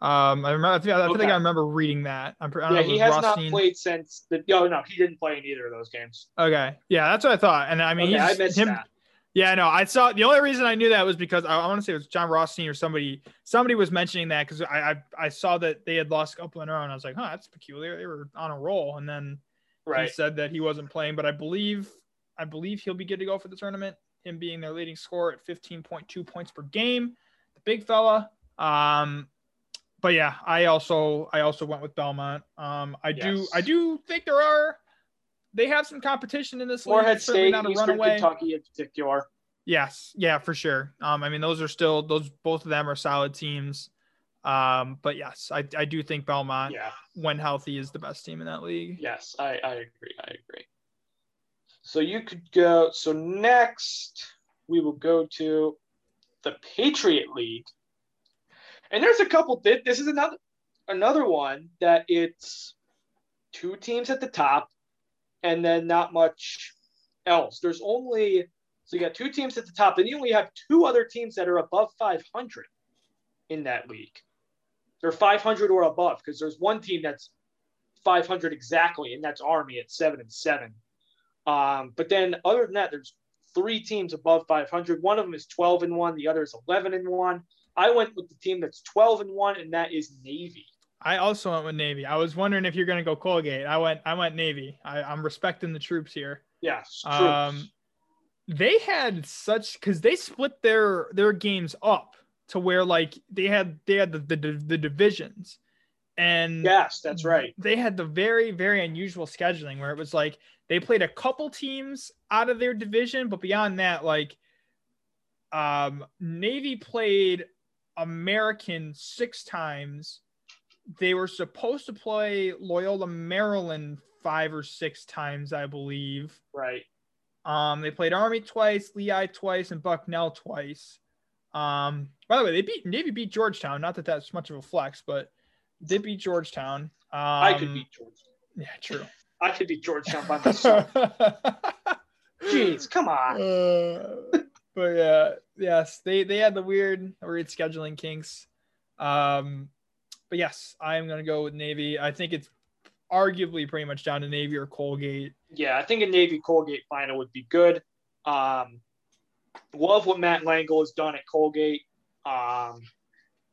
Um, I remember. I feel, I feel like I remember reading that. I'm. I Yeah, he has not played since the. No, no, he didn't play in either of those games. Okay. Yeah, that's what I thought. And I mean, okay, I missed him. that. Yeah, no, I saw the only reason I knew that was because I, I want to say it was Jon Rothstein or somebody. Somebody was mentioning that because I, I I saw that they had lost a couple in a row, and I was like, huh, that's peculiar. They were on a roll, and then Right. he said that he wasn't playing, but I believe I believe he'll be good to go for the tournament. Him being their leading scorer at 15.2 points per game, the big fella. Um, but yeah, I also I also went with Belmont. Um, I do I do think there are they have some competition in this league. Morehead certainly State, not a Eastern runaway. Kentucky in particular. Yes, yeah, for sure. Um, I mean, those are still those both of them are solid teams. Um, but yes, I, I do think Belmont, Yeah. when healthy, is the best team in that league. Yes, I, I agree. I agree. So you could go. So next, we will go to the Patriot League, and there's a couple. This is another another one that it's two teams at the top, and then not much else. There's only so you got two teams at the top, and you only have two other teams that are above 500 in that league. They're 500 or above because there's one team that's 500 exactly, and that's Army at seven and seven. Um, but then other than that, there's three teams above 500. One of them is 12 and one, the other is 11 and one. I went with the team that's 12 and one, and that is Navy. I also went with Navy. I was wondering if you're going to go Colgate. I went I went Navy. I, I'm respecting the troops here. Yes, true. Um, they had such because they split their their games up to where like they had they had the the, the divisions, and yes, that's right. they had the very very unusual scheduling where it was like they played a couple teams out of their division but beyond that like um navy played american six times they were supposed to play loyola maryland five or six times i believe Right. um they played army twice lehigh twice and bucknell twice um by the way they beat navy beat georgetown not that that's much of a flex but they beat georgetown um, I could beat Georgetown. yeah, true. I could beat Georgetown by myself. Jeez, come on. Uh, but yeah, yes, they they had the weird weird scheduling kinks. Um, but yes, I'm gonna go with Navy. I think it's arguably pretty much down to Navy or Colgate. Yeah, I think a Navy Colgate final would be good. Um, love what Matt Langel has done at Colgate. Um,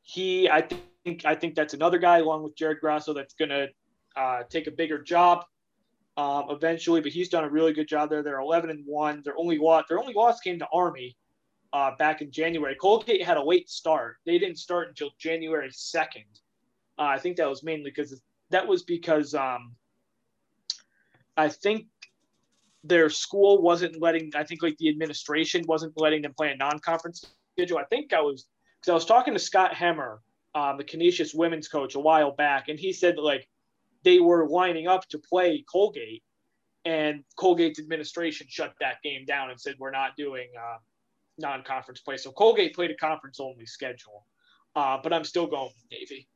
he, I think, I think that's another guy along with Jared Grasso that's going to uh, take a bigger job um, eventually. But he's done a really good job there. They're 11 and one. Their only loss, their only loss came to Army uh, back in January. Colgate had a late start. They didn't start until January 2nd. Uh, I think that was mainly because that was because um, I think their school wasn't letting. I think like the administration wasn't letting them play a non-conference schedule. I think I was because I was talking to Scott Hemer, um, the Canisius women's coach, a while back, and he said that like they were lining up to play Colgate, and Colgate's administration shut that game down and said we're not doing uh, non-conference play. So Colgate played a conference-only schedule, uh, but I'm still going with Navy.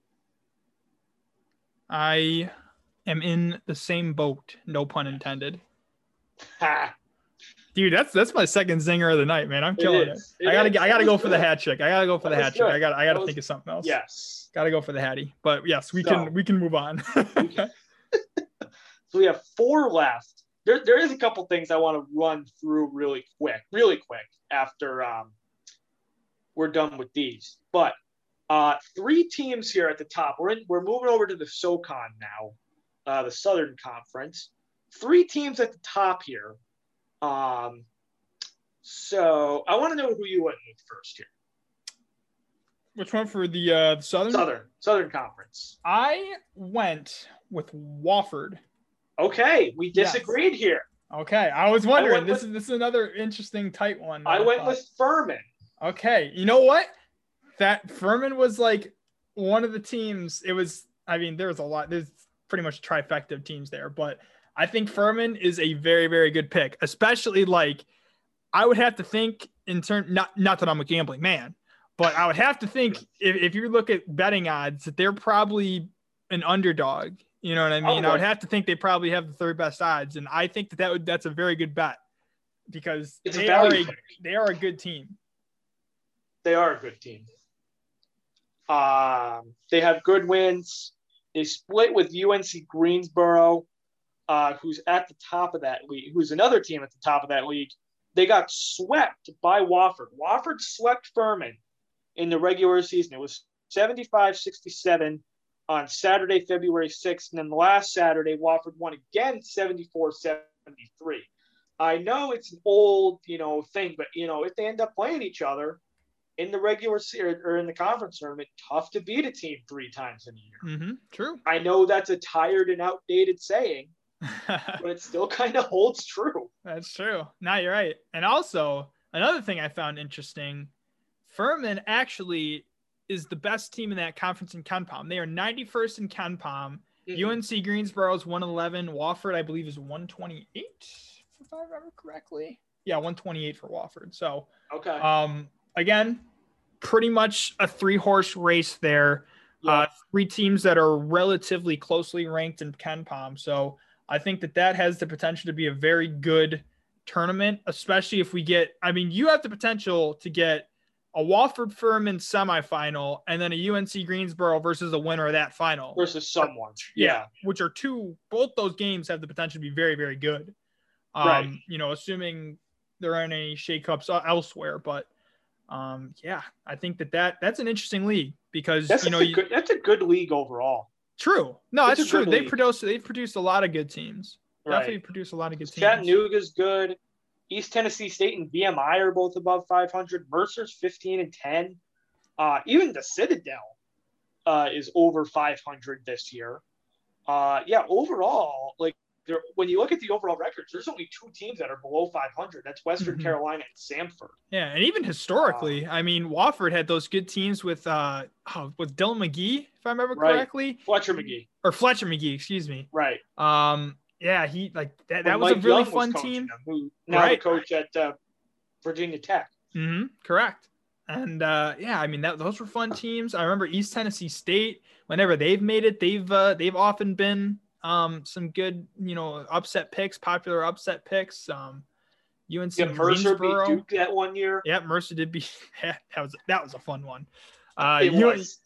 I am in the same boat, no pun intended. Ha. Dude, that's that's my second zinger of the night, man. I'm killing it. is. It I gotta is. I gotta go for the hat trick. I gotta go for the hat trick. I got I gotta was- think of something else. Yes. Gotta go for the hattie. But yes, we So- can we can move on. So we have four left. There, there is a couple things I want to run through really quick, really quick after um, we're done with these. But uh, three teams here at the top. We're in, we're moving over to the SoCon now, uh, the Southern Conference. Three teams at the top here. Um, so I want to know who you went with first here. Which one for the uh southern? Southern, Southern Conference. I went with Wofford. Okay, we Yes. disagreed here. Okay, I was wondering. this with- is this is another interesting tight one. that I went thought. with Furman. Okay, you know what? That Furman was like one of the teams. It was. I mean, there's a lot. There's pretty much trifecta of teams there, but I think Furman is a very, very good pick. Especially like, I would have to think in turn. Not not that I'm a gambling man, but I would have to think if, if you look at betting odds, that they're probably an underdog. You know what I mean? I would have to think they probably have the third best odds, and I think that that would that's a very good bet because It's a they are a, pick. they are a good team. they are a good team. Um, they have good wins. They split with UNC Greensboro, uh, who's at the top of that league, who's another team at the top of that league. They got swept by Wofford. Wofford swept Furman in the regular season. It was 75 67 on Saturday, February 6th. And then last Saturday, Wofford won again 74 73. I know it's an old, you know, thing, but you know, if they end up playing each other in the regular series or in the conference tournament, tough to beat a team three times in a year. Mm-hmm. True. I know that's a tired and outdated saying, but it still kind of holds true. That's true. Now you're right. And also, another thing I found interesting Furman actually is the best team in that conference in KenPom. They are 91st in KenPom. Mm-hmm. UNC Greensboro is 111. Wofford, I believe, is 128, if I remember correctly. Yeah, 128 for Wofford. So, Okay. um, again, pretty much a three horse race there. Uh, three teams that are relatively closely ranked in KenPom. So I think that that has the potential to be a very good tournament, especially if we get. I mean, you have the potential to get a Wofford Furman semifinal and then a UNC Greensboro versus the winner of that final. Versus someone. Yeah, which are two. Both those games have the potential to be very, very good. Um, Right. You know, assuming there aren't any shakeups elsewhere, but um, yeah, I think that that that's an interesting league because That's, you know a you, good, that's a good league overall. True. No, It's that's true. They produced they've produced a lot of good teams. Definitely Right. produced a lot of good teams. Chattanooga's good. East Tennessee State and VMI are both above 500. Mercer's 15 and 10. Uh, even the Citadel uh, is over 500 this year. Uh, yeah, overall, like there, when you look at the overall records, there's only two teams that are below 500. That's Western Mhm. Carolina and Samford. Yeah, and even historically, I mean, Wofford had those good teams with uh oh, with Dylan McGee, if I remember Right. correctly, Fletcher Magee, or Fletcher Magee, excuse me. right? Um, yeah, he like that. That When was a really Young fun team. who now Right. the coach at uh, Virginia Tech. hmm correct. And uh, yeah, I mean that those were fun teams. I remember East Tennessee State. Whenever they've made it, they've uh, they've often been um, some good, you know, upset picks, popular upset picks. Um, UNC Yeah, Mercer beat Greensboro. Duke that one year. Yeah, Mercer did be that was that was a fun one. Uh, It UN was.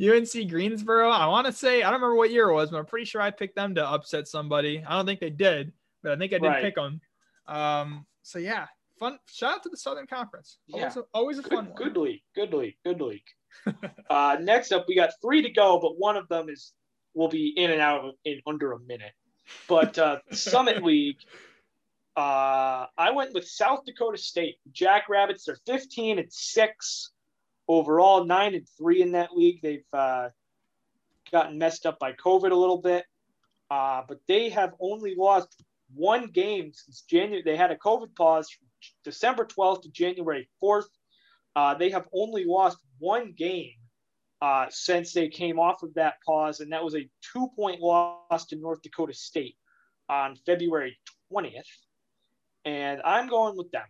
UNC Greensboro. I want to say I don't remember what year it was, but I'm pretty sure I picked them to upset somebody. I don't think they did, but I think I did Right. pick them. Um, so yeah, fun. Shout out to the Southern Conference. Always, a, always a fun one. good league, good league, good league. uh, next up, we got three to go, but one of them is will be in and out in under a minute. But uh, Summit League, uh, I went with South Dakota State. Jackrabbits. They're 15 and six overall, nine and three in that league. They've uh, gotten messed up by COVID a little bit, uh, but they have only lost one game since January. They had a COVID pause from December 12th to January 4th. Uh, they have only lost one game uh, since they came off of that pause, and that was a two point loss to North Dakota State on February 20th. And I'm going with them.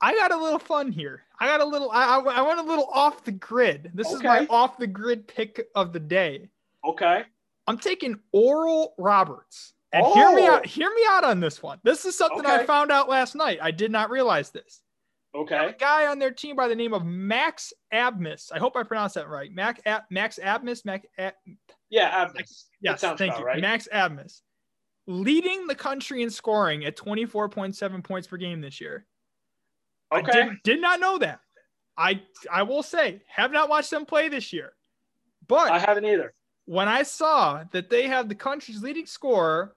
I got a little fun here. I got a little. I I, I went a little off the grid. This is my off the grid pick of the day. Okay. I'm taking Oral Roberts And hear me Oh. out. Hear me out on this one. This is something I found out last night. I did not realize this. A Okay. guy on their team by the name of Max Abmas. I hope I pronounced that right. Mac Ab- Max Abmas. Mac. Ab- Yeah, Abmas. yes, sounds thank about you. right. Max Abmas, leading the country in scoring at 24.7 points per game this year. I Okay. did, did not know that. I I will say have not watched them play this year, but I haven't either. when I saw that they have the country's leading scorer,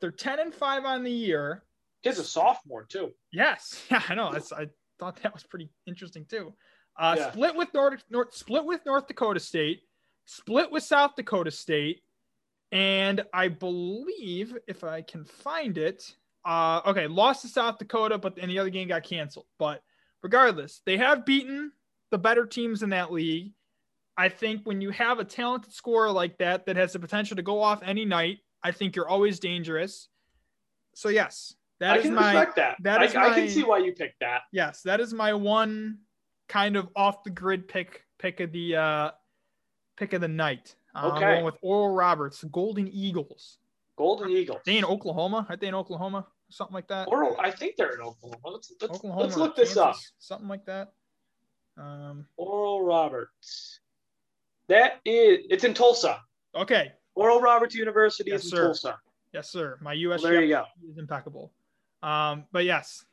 they're 10 and 5 on the year. Kid's a sophomore too. Yes. Yeah, I know. That's I thought that was pretty interesting too. Uh, Yeah. split with North, North split with North Dakota State, split with South Dakota State, and I believe if I can find it, uh, okay, lost to South Dakota, but and the other game got canceled. But regardless, they have beaten the better teams in that league. I think when you have a talented scorer like that that has the potential to go off any night, I think you're always dangerous. So yes, that I is can my respect that. that I, is I can see why you picked that. yes, that is my one kind of off the grid pick pick of the uh pick of the night. I'm Okay. going with Oral Roberts, Golden Eagles. Golden Eagles. They in Oklahoma? Aren't they in Oklahoma? Something like that. Or I think they're in Oklahoma. Let's, let's, Oklahoma. let's look this up. Something like that. Um. Oral Roberts. That is, it's in Tulsa. Okay. Oral Roberts University Yes, is in sir. Tulsa. Yes, sir. My Well, US there you go. is impeccable. Um. But yes,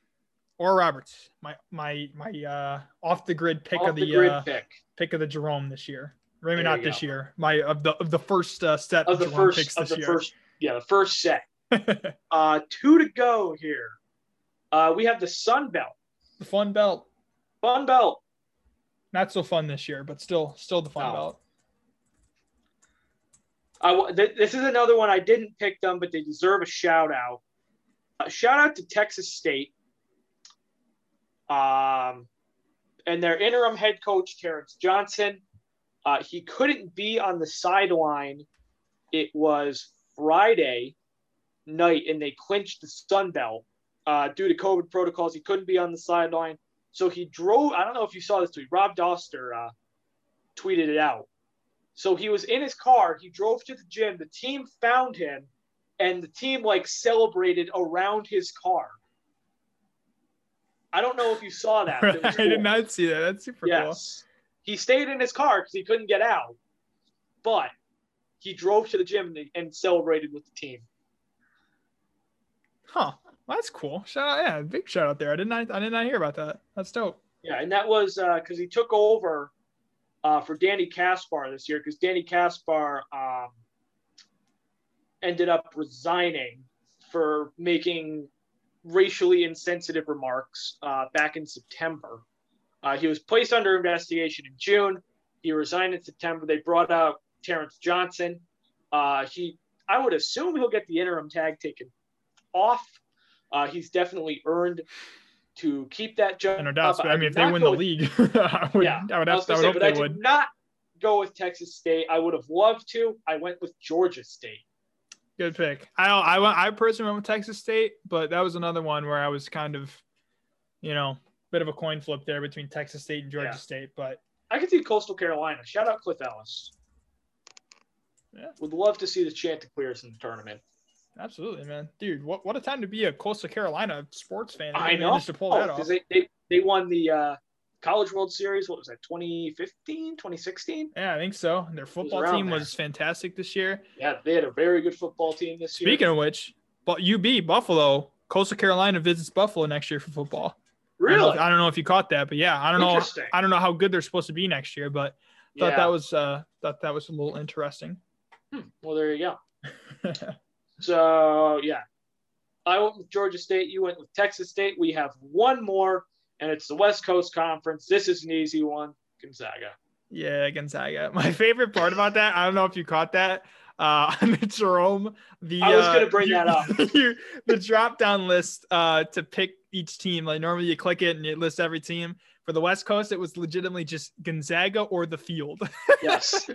or Roberts, my my my uh off the grid pick Off of the, the, grid uh, pick pick of the Jerome this year. Maybe not this go. year. My of the of the first uh, set of the Jerome first picks of this year. first yeah the first set. Uh, two to go here. Uh, we have the Sun Belt. the Fun Belt. Fun Belt. Not so fun this year, but still still the Fun No. Belt. I th- this is another one I didn't pick them, but they deserve a shout out. Uh, shout out to Texas State. Um, and their interim head coach Terrence Johnson. Uh, he couldn't be on the sideline. It was Friday night, and they clinched the Sun Belt uh, due to COVID protocols. He couldn't be on the sideline, so he drove. I don't know if you saw this tweet. Rob Doster uh, tweeted it out. So he was in his car. He drove to the gym. The team found him, and the team like celebrated around his car. I don't know if you saw that. it I did not see that. That's super cool. Yes. He stayed in his car because he couldn't get out, but he drove to the gym and, celebrated with the team. Huh. Well, that's cool. Shout out, yeah, big shout out there. I did not I did not hear about that. That's dope. Yeah, and that was because he took over uh, for Danny Kaspar this year because Danny Kaspar um, ended up resigning for making racially insensitive remarks uh, back in September. Uh, he was placed under investigation in June. He resigned in September. They brought out Terrence Johnson. Uh, he, I would assume he'll get the interim tag taken off. Uh, he's definitely earned to keep that job. No doubts. But I mean if they win the with- league, I would Yeah, I would I have I gonna would say, hope but I they did would. not go with Texas State. I would have loved to. I went with Georgia State. Good pick. I I went- I personally went with Texas State, but that was another one where I was kind of, you know, bit of a coin flip there between Texas State and Georgia Yeah. State. But I could see Coastal Carolina. Shout out Cliff Ellis. Yeah. Would love to see the Chanticleers in the tournament. absolutely, man, dude, what what a time to be a Coastal Carolina sports fan. I know. to pull that off. they, they, they won the uh, College World Series. What was that, 2015, 2016? Yeah, I think so. Their football around team there. was fantastic this year. Yeah, they had a very good football team this year. Speaking of which, but UB Buffalo, Coastal Carolina visits Buffalo next year for football. I don't know really? I don't know if you caught that, but yeah, I don't know. I don't know how good they're supposed to be next year, but thought yeah. that was uh thought that was a little interesting. Hmm. Well, there you go. So yeah, I went with Georgia State. You went with Texas State. We have one more, and it's the West Coast Conference. This is an easy one. Gonzaga. Yeah, Gonzaga. My favorite part about that, I don't know if you caught that. Uh, on the Jerome, the I was uh, gonna bring you- that up. you- the drop down list uh, to pick each team. Like normally you click it and it lists every team. For the West Coast, it was legitimately just Gonzaga or the field Yes,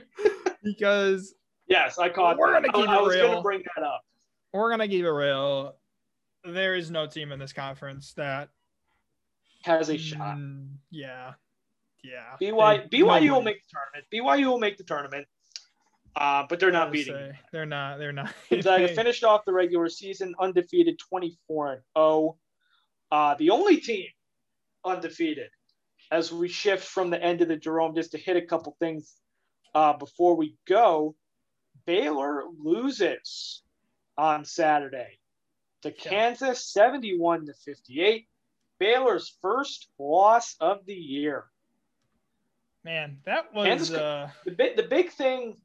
because yes, I caught. We're that. gonna keep I, I it was real. gonna bring that up. we're gonna keep it real. There is no team in this conference that Has a shot. Mm, yeah, yeah. BY, They- BYU will make the tournament. BYU will make the tournament. uh, but they're not beating. say. They're not. They're not. Gonzaga finished off the regular season undefeated, 24 and 0. Uh, the only team undefeated. As we shift from the end of the Jerome, just to hit a couple things uh, before we go, Baylor loses on Saturday to Kansas, 71 to 58. Baylor's first loss of the year. Man, that was Kansas- uh, The big, the big thing,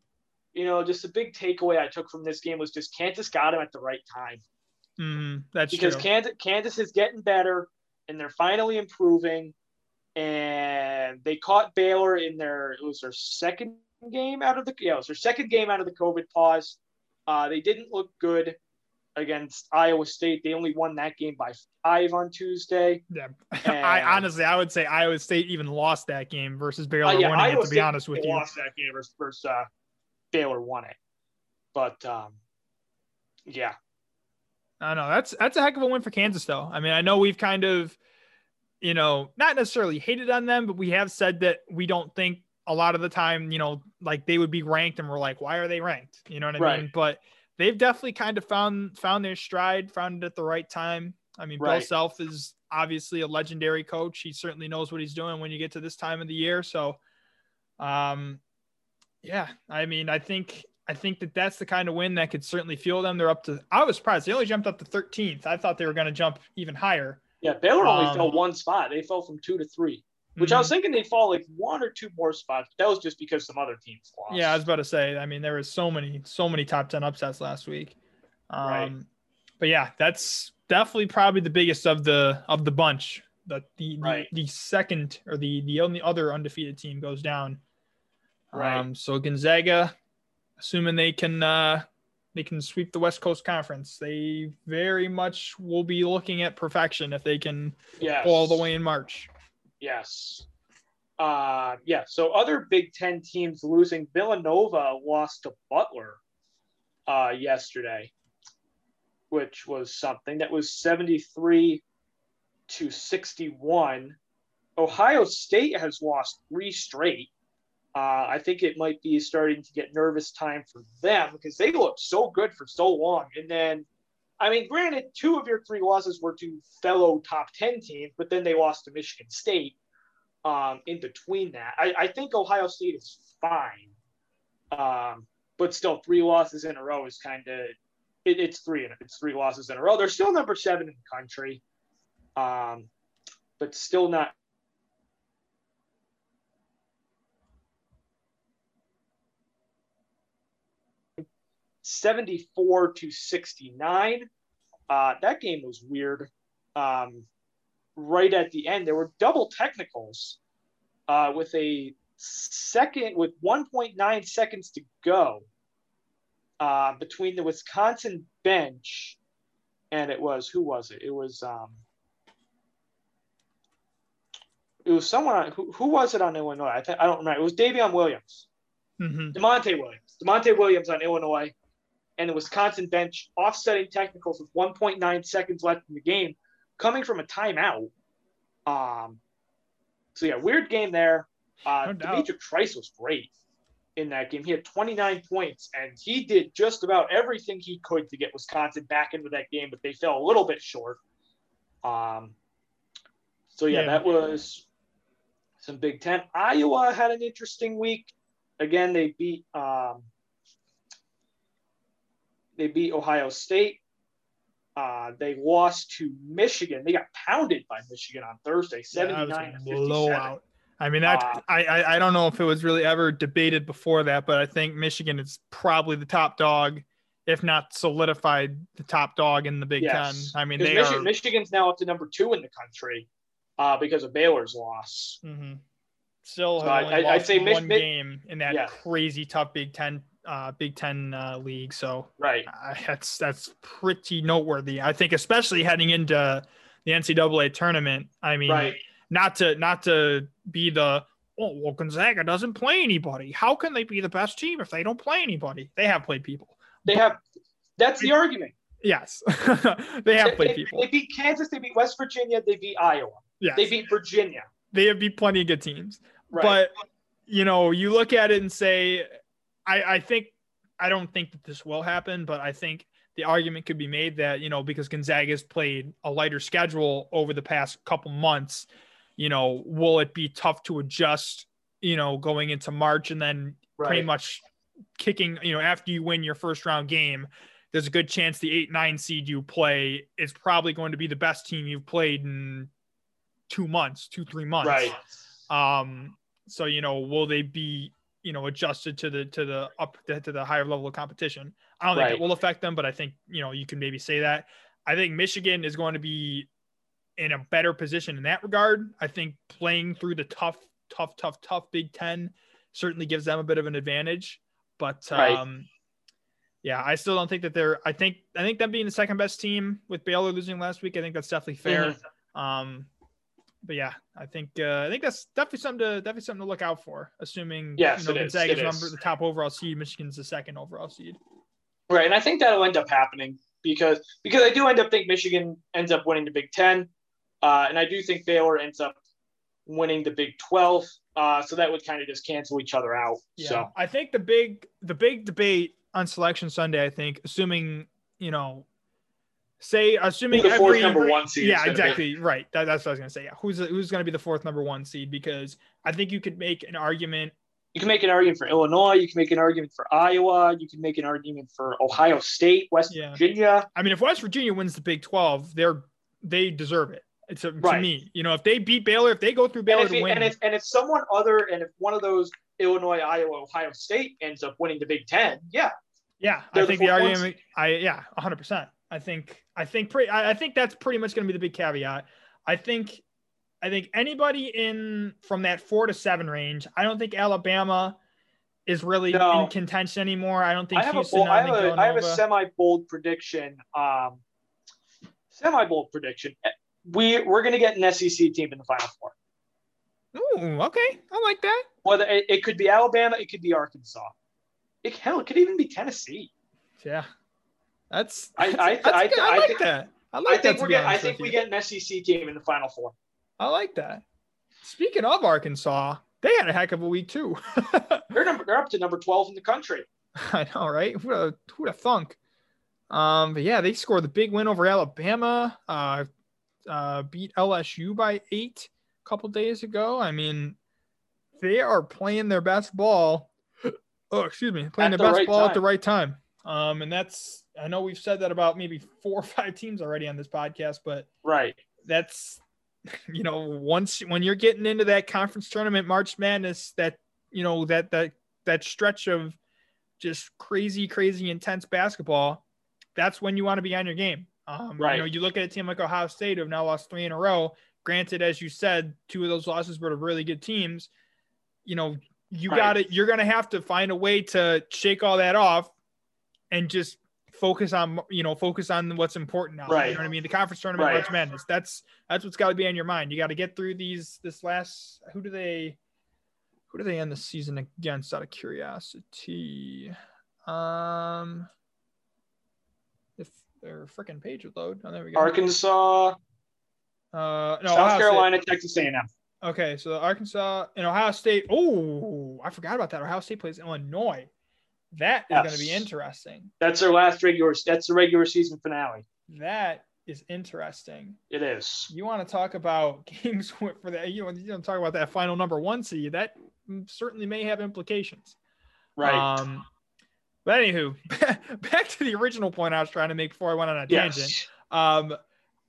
you know, just the big takeaway I took from this game was just Kansas got him at the right time. mm, that's because true. Kansas Kansas is getting better and they're finally improving. And they caught Baylor in their it was their second game out of the yeah it was their second game out of the COVID pause. Uh, they didn't look good against Iowa State. They only won that game by five on Tuesday. yeah. I honestly, I would say Iowa State even lost that game versus Baylor Uh, yeah, winning Iowa it. To be State honest with you, lost that game versus, versus uh, Baylor won it. But um, yeah, I know that's that's a heck of a win for Kansas, though. I mean, I know we've kind of, you know, not necessarily hated on them, but we have said that we don't think a lot of the time, you know, like they would be ranked, and we're like, why are they ranked? You know what I Right. mean? But they've definitely kind of found found their stride, found it at the right time. I mean, Bill Self is obviously a legendary coach. He certainly knows what he's doing when you get to this time of the year. So, um, yeah, I mean, I think I think that that's the kind of win that could certainly fuel them. They're up to. I was surprised they only jumped up to 13th. I thought they were going to jump even higher. yeah. Baylor only Um, fell one spot. They fell from two to three. Which I Mhm. was thinking they'd fall like one or two more spots. But that was just because some other teams lost. Yeah, I was about to say. I mean, there was so many, so many top ten upsets last week. Um, Right. But yeah, that's definitely probably the biggest of the of the bunch. The the, Right. the, the second or the the only other undefeated team goes down. Right. Um, so Gonzaga, assuming they can uh, they can sweep the West Coast Conference, they very much will be looking at perfection if they can yes. go all the way in March. Yes. Uh, yeah. So other Big Ten teams losing. Villanova lost to Butler uh, yesterday, which was something. That was seventy-three to sixty-one. Ohio State has lost three straight. Uh, I think it might be starting to get nervous time for them because they looked so good for so long, and then. I mean, granted, two of your three losses were to fellow top 10 teams, but then they lost to Michigan State um, in between that. I, I think Ohio State is fine, um, but still, three losses in a row is kind of it, it's three it's three losses in a row. They're still number seven in the country, um, but still not. Seventy-four to sixty-nine. Uh, that game was weird. Um, right at the end. There were double technicals uh, with a second, with 1.9 seconds to go uh, between the Wisconsin bench and it was, who was it? It was, um, it was someone, who, who was it on Illinois? I, I don't remember. It was Davion Williams. hmm Da'Monte Williams. Da'Monte Williams on Illinois and the Wisconsin bench offsetting technicals with 1.9 seconds left in the game, coming from a timeout. Um, so yeah, weird game there. Uh, No. Trice was great in that game. He had 29 points, and he did just about everything he could to get Wisconsin back into that game, but they fell a little bit short. Um, so yeah, Yeah. that was some Big Ten. Iowa had an interesting week. Again, they beat um, they beat Ohio State. Uh, they lost to Michigan. They got pounded by Michigan on Thursday, Yeah, that was 79 a to 57. blowout. I mean, that Uh, I, I I don't know if it was really ever debated before that, but I think Michigan is probably the top dog, if not solidified the top dog in the Big Yes. Ten. I mean, they Michi- are. Michigan's now up to number two in the country uh, because of Baylor's loss. Mhm. Still, So I- I'd say Mich- one Mich- game in that Yeah. crazy tough Big Ten uh, Big Ten uh, league. So Right. uh, that's that's pretty noteworthy. I think, especially heading into the NCAA tournament. I mean, Right. not to not to be the oh well Gonzaga doesn't play anybody. How can they be the best team if they don't play anybody? They have played people. They have. That's the argument. Yes, they have They, played they- people. they beat Kansas. They beat West Virginia. They beat Iowa. Yes, They beat Virginia. they have beat plenty of good teams. Right. But you know, you look at it and say, I, I think I don't think that this will happen, but I think the argument could be made that, you know, because Gonzaga's played a lighter schedule over the past couple months, you know, will it be tough to adjust, you know, going into March and then right. pretty much kicking, you know, after you win your first round game, there's a good chance the eight, nine seed you play is probably going to be the best team you've played in two months, two, three months. Right. Um, so, you know, will they be you know adjusted to the to the up to the higher level of competition. I don't think it will affect them, but I think you know you can maybe say that. I think Michigan is going to be in a better position in that regard. I think playing through the tough, tough, tough, tough Big Ten certainly gives them a bit of an advantage. But right. um, yeah, I still don't think that they're. I think I think them being the second best team with Baylor losing last week. I think that's definitely fair. Mm-hmm. Um, but yeah, I think uh, I think that's definitely something to definitely something to look out for. Assuming yes, you know, Gonzaga's number the top overall seed, Michigan's the second overall seed. Right, and I think that'll end up happening because because I do end up think Michigan ends up winning the Big Ten, uh, and I do think Baylor ends up winning the Big Twelve. Uh, so that would kind of just cancel each other out. Yeah, so I think the big the big debate on Selection Sunday, I think, assuming you know say assuming the fourth every, number one seed. Yeah, exactly. Be. Right. That, that's what I was gonna say. Yeah. Who's who's gonna be the fourth number one seed? Because I think you could make an argument. You can make an argument for Illinois. You can make an argument for Iowa. You can make an argument for Ohio State, West yeah. Virginia. I mean, if West Virginia wins the Big Twelve, they're they deserve it. It's a, right. to me. You know, if they beat Baylor, if they go through Baylor and to win, and if and if someone other and if one of those Illinois, Iowa, Ohio State ends up winning the Big Ten, yeah, yeah, I think the, the argument. I yeah, hundred percent. I think I think pretty I, think that's pretty much going to be the big caveat. I think I think anybody in from that four to seven range. I don't think Alabama is really no. in contention anymore. I don't think I have Houston. A bold, I, have a, I have a semi bold prediction. Um, semi bold prediction. We we're going to get an SEC team in the final four. Ooh, okay, I like that. Whether it, it could be Alabama, it could be Arkansas. It, hell, it could even be Tennessee. Yeah, that's I I, I, I, I, like that. I like I think that, we get I think we get an SEC team in the Final Four. I like that. Speaking of Arkansas, they had a heck of a week too. they're number they're up to number twelve in the country. I know, right? Have, who'd have thunk? Um, but yeah, they scored the big win over Alabama. Uh, uh, beat LSU by eight a couple days ago. I mean, they are playing their best ball. Oh, excuse me, playing at their the best right ball time. at the right time. Um, and that's I know we've said that about maybe four or five teams already on this podcast, but right, that's you know once when you're getting into that conference tournament, March Madness, that you know that that that stretch of just crazy, crazy intense basketball, that's when you want to be on your game. Um, right. You know, you look at a team like Ohio State who've now lost three in a row. Granted, as you said, two of those losses were to really good teams. You know, you right. got it. You're going to have to find a way to shake all that off and just focus on you know focus on what's important now. Right. You know what I mean? The conference tournament, right. March Madness. That's that's what's got to be on your mind. You got to get through these. This last who do they who do they end the season against? Out of curiosity, um, if their freaking page would load. Oh, there we go. Arkansas. Uh, no, South Ohio Carolina, State. Texas A&M. Okay, so Arkansas and Ohio State. Oh, I forgot about that. Ohio State plays Illinois. That is yes. going to be interesting. That's their last regular. That's the regular season finale. That is interesting. It is. You want to talk about games for that? You want to talk about that final number one seed? That certainly may have implications. Right. Um, but anywho, back to the original point I was trying to make before I went on a yes. tangent. Um,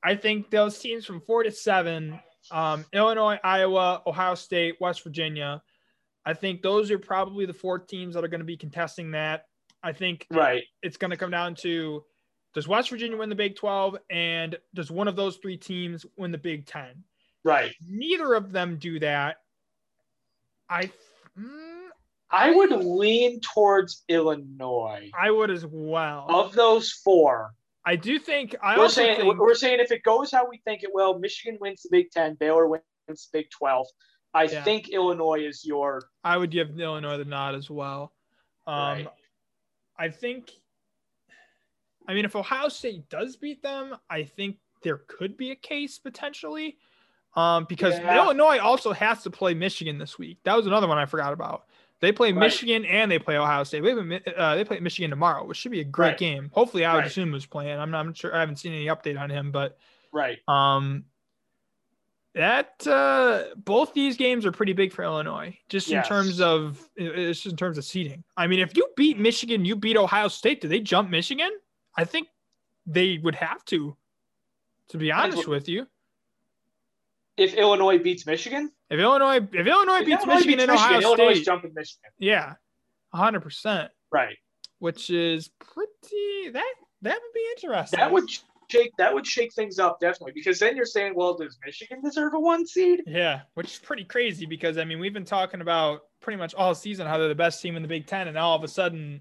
I think those teams from four to seven, um, Illinois, Iowa, Ohio State, West Virginia, I think those are probably the four teams that are going to be contesting that. I think right. It's going to come down to does West Virginia win the Big 12 and does one of those three teams win the Big 10? Right. Neither of them do that. I mm, I would lean towards Illinois. I would as well. Of those four, I do think I we're saying think, we're saying if it goes how we think it will, Michigan wins the Big Ten, Baylor wins the Big Twelve. I yeah. think Illinois is your. I would give Illinois the nod as well. Um, right. I think. I mean, if Ohio State does beat them, I think there could be a case potentially, um, because yeah. Illinois also has to play Michigan this week. That was another one I forgot about. They play Right. Michigan and they play Ohio State. They play, uh, they play Michigan tomorrow, which should be a great Right. game. Hopefully, Al Right. Dasuma's playing. I'm not I'm sure. I haven't seen any update on him, but Right. um, that uh, both these games are pretty big for Illinois, just in terms of it's just in terms of seeding. I mean, if you beat Michigan, you beat Ohio State. Do they jump Michigan? I think they would have to. To be honest with you, If Illinois beats Michigan, if Illinois if Illinois if beats Illinois Michigan beats and Ohio Michigan, Illinois State, jumping Michigan. yeah, hundred percent. Right. which is pretty that that would be interesting. That would shake that would shake things up definitely because then you're saying, well, does Michigan deserve a one seed? yeah, which is pretty crazy because I mean we've been talking about pretty much all season how they're the best team in the Big Ten, and all of a sudden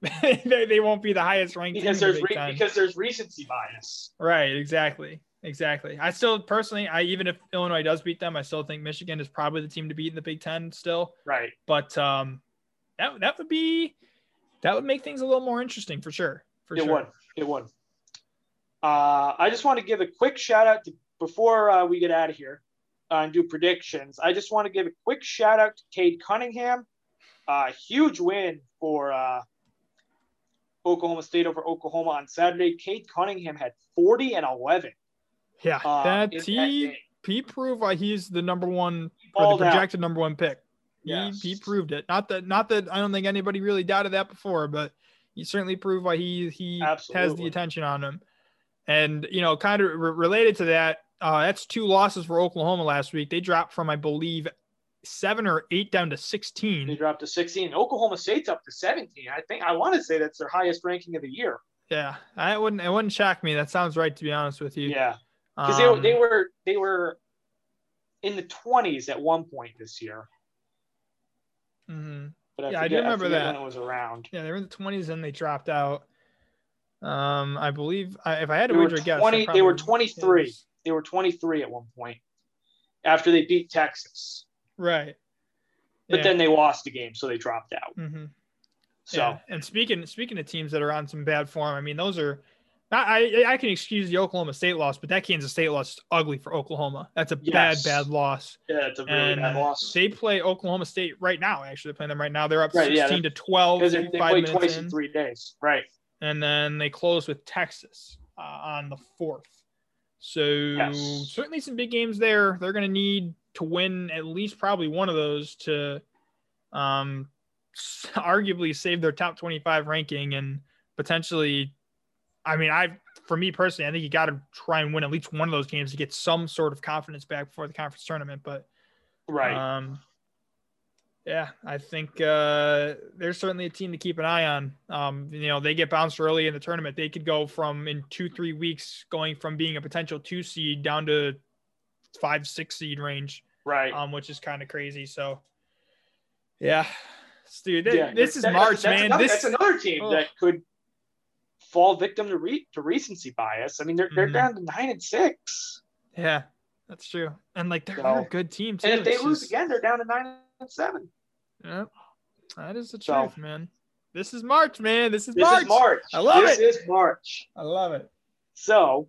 they, they won't be the highest ranked Because team in there's the Big re- because there's recency bias. right, exactly, exactly. I still personally, I even if Illinois does beat them, I still think Michigan is probably the team to beat in the Big Ten still. Right. But um, that that would be that would make things a little more interesting for sure. For it sure. would. It would. Uh, I just want to give a quick shout out to before uh, we get out of here uh, and do predictions. I just want to give a quick shout out to Cade Cunningham. Uh, huge win for uh, Oklahoma State over Oklahoma on Saturday. Cade Cunningham had 40 and 11. Yeah, um, that in that he he proved why he's the number one or the balled out. projected number one pick. He, Yes. he proved it. Not that not that I don't think anybody really doubted that before, but he certainly proved why he he has the attention on him. And you know, kind of re- related to that, uh, that's two losses for Oklahoma last week. They dropped from I believe seven or eight down to 16. They dropped to 16. Oklahoma State's up to 17. I think I want to say that's their highest ranking of the year. Yeah, I wouldn't it wouldn't shock me. That sounds right to be honest with you. Yeah, because Um, they, they were they were in the 20s at one point this year. mhm. But I Yeah, I do remember forget that. when it was around. Yeah, they were in the twenties and they dropped out. Um, I believe I, if I had to They were wager a guess, 20 they were 23. is- They were 23 at one point after they beat Texas. Right. But then they lost the game, so they dropped out. hmm So yeah. And speaking speaking of teams that are on some bad form, I mean those are. I I can excuse the Oklahoma State loss, but that Kansas State loss is ugly for Oklahoma. That's a Yes. bad bad loss. yeah, it's a really and bad loss. they play Oklahoma State right now. Actually, they're playing them right now. They're up Right, yeah, sixteen to twelve. They, they five twice in. in three days. Right. And then they close with Texas uh, on the fourth. So Yes. certainly some big games there. They're going to need to win at least probably one of those to, um, arguably save their top twenty-five ranking and potentially. I mean, I for me personally, I think you got to try and win at least one of those games to get some sort of confidence back before the conference tournament. But Right. um, yeah, I think uh, they're certainly a team to keep an eye on. Um, you know, they get bounced early in the tournament. They could go from in two, three weeks going from being a potential two seed down to five, six seed range, right. um, which is kind of crazy. So, yeah, dude, th- yeah, this is that- March, that's man. Another, this that's another team Ugh. that could fall victim to, re, to recency bias. I mean, they're, they're Mhm. down to nine and six, yeah, that's true. And like they're, So- a good team too. and if they It's lose just- again, they're down to nine and seven. Yep. That is the So- truth, man. This is March, man. This is This March. is March. I love it. this it. is March. I love it. So,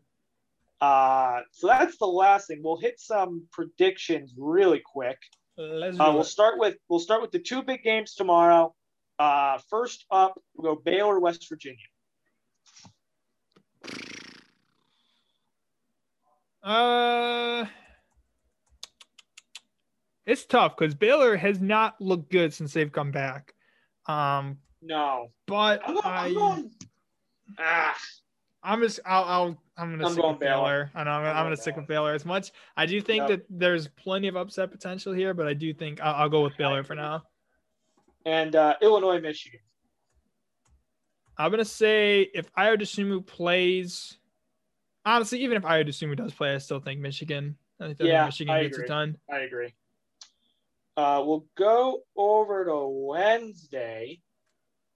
uh, so that's the last thing. We'll hit some predictions really quick. Let's Uh, we'll it. start with we'll start with the two big games tomorrow. Uh, first up, we'll go Baylor, West Virginia. Uh, it's tough because Baylor has not looked good since they've come back. Um, No, but I'm going. I, I'm going ah, I'm just, I'll, I'll I'm gonna I'm stick going with Baylor. Baylor. I know I'm, I'm I'm gonna stick with Baylor. As much. I do think Yep. that there's plenty of upset potential here, but I do think I'll, I'll go with Baylor for now. and uh, Illinois, Michigan. I'm gonna say if Ayo Dosunmu plays, honestly, even if Ayo Dosunmu does play, I still think Michigan. I think, Yeah, Michigan I gets agree. it done. I agree. Uh, we'll go over to Wednesday.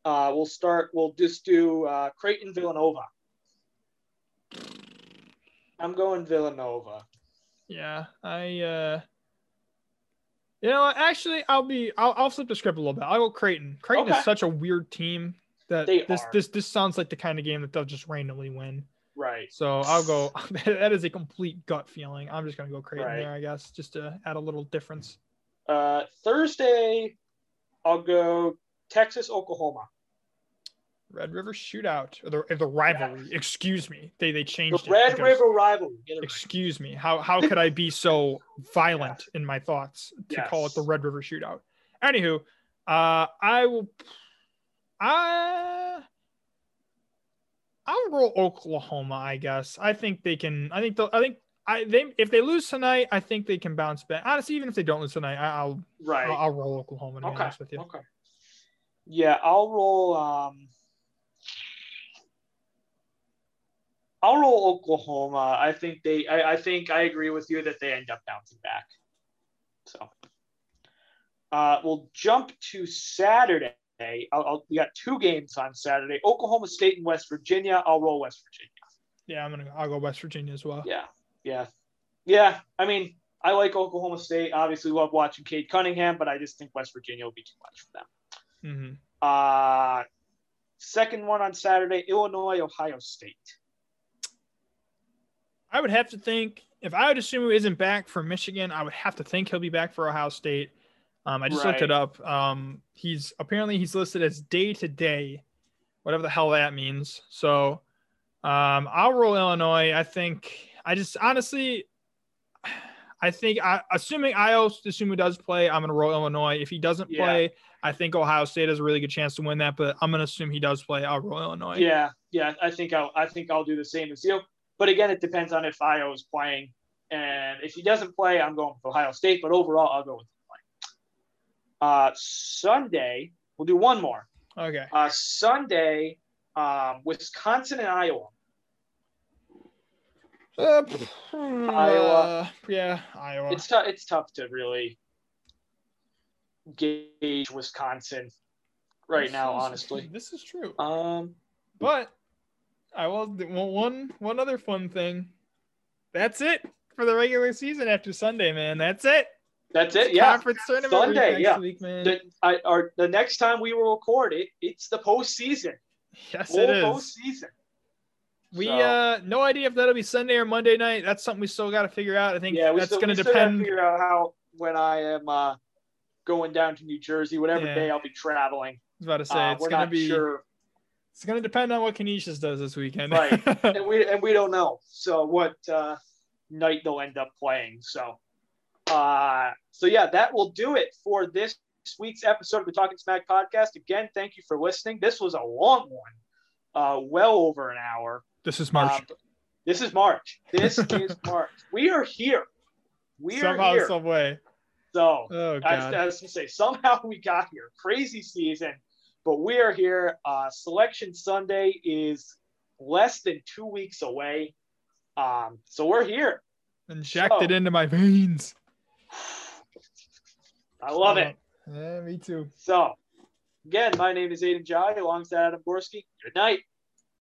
Uh, we'll start. We'll just do uh, Creighton, Villanova. I'm going Villanova. Yeah, I uh you know actually I'll be I'll, I'll flip the script a little bit. I'll go Creighton. Creighton Okay. is such a weird team that They this are. this this sounds like the kind of game that they'll just randomly win. Right. So I'll go that is a complete gut feeling. I'm just gonna go Creighton Right. there, I guess, just to add a little difference. Uh, Thursday, I'll go Texas, Oklahoma. Red River Shootout or the, the rivalry. Yeah. Excuse me. They they changed the Red River rivalry. Excuse me. How how could I be so violent yeah. in my thoughts to yes. call it the Red River Shootout? Anywho, uh, I will. I I'll roll Oklahoma. I guess. I think they can. I think. They'll. I think. I they if they lose tonight, I think they can bounce back. Honestly, even if they don't lose tonight, I, will right. I'll, I'll, roll Oklahoma. To okay. with you. Okay. Yeah, I'll roll. Um, I'll roll Oklahoma. I think they. I, I think I agree with you that they end up bouncing back. So, uh, we'll jump to Saturday. I'll, I'll, we got two games on Saturday: Oklahoma State and West Virginia. I'll roll West Virginia. Yeah, I'm gonna. I'll go West Virginia as well. Yeah, yeah, yeah. I mean, I like Oklahoma State. Obviously, love watching Cade Cunningham, but I just think West Virginia will be too much for them. Mm-hmm. Uh, second one on Saturday: Illinois, Ohio State. I would have to think if I would assume he isn't back for Michigan, I would have to think he'll be back for Ohio State. Um, I just right. looked it up. Um, he's apparently he's listed as day to day, whatever the hell that means. So um, I'll roll Illinois. I think I just honestly, I think I, assuming Ayo Dosunmu does play, I'm gonna roll Illinois. If he doesn't yeah. play, I think Ohio State has a really good chance to win that. But I'm gonna assume he does play. I'll roll Illinois. Yeah, yeah. I think I'll I think I'll do the same as you. But again, it depends on if Ayo is playing. And if he doesn't play, I'm going with Ohio State. But overall, I'll go with playing. Uh, Sunday, we'll do one more. Okay. Uh, Sunday, um, Wisconsin and Iowa. Uh, Iowa. yeah, Iowa. It's tough. It's tough to really gauge Wisconsin right this now. Is, honestly, this is true. Um, but I will one one other fun thing. That's it for the regular season after Sunday, man. That's it. That's it. Yeah. Conference tournament Sunday. yeah. Week, man. The, I, our, the next time we will record it, it's the postseason. Yes, Full it is. Postseason. We so, uh no idea if that'll be Sunday or Monday night. That's something we still got to figure out. I think yeah, that's going to depend. Figure out how when I am uh, going down to New Jersey, whatever yeah. day I'll be traveling. I was about to say uh, it's going to be sure it's going to depend on what Canisius does this weekend. right. And we, and we don't know. So what uh, night they'll end up playing. So, uh, so yeah, that will do it for this week's episode of the Talking Smack podcast. Again, thank you for listening. This was a long one, uh, well over an hour. This is March. Uh, this is March. This is March. We are here. We somehow, are here. Somehow, some way. So, oh, I, I was to say, somehow we got here. Crazy season. But we are here. Uh, Selection Sunday is less than two weeks away. Um, so we're here. Injected so, into my veins. I love it. Yeah, me too. So, again, my name is Aiden Jai alongside Adam Gorski. Good night.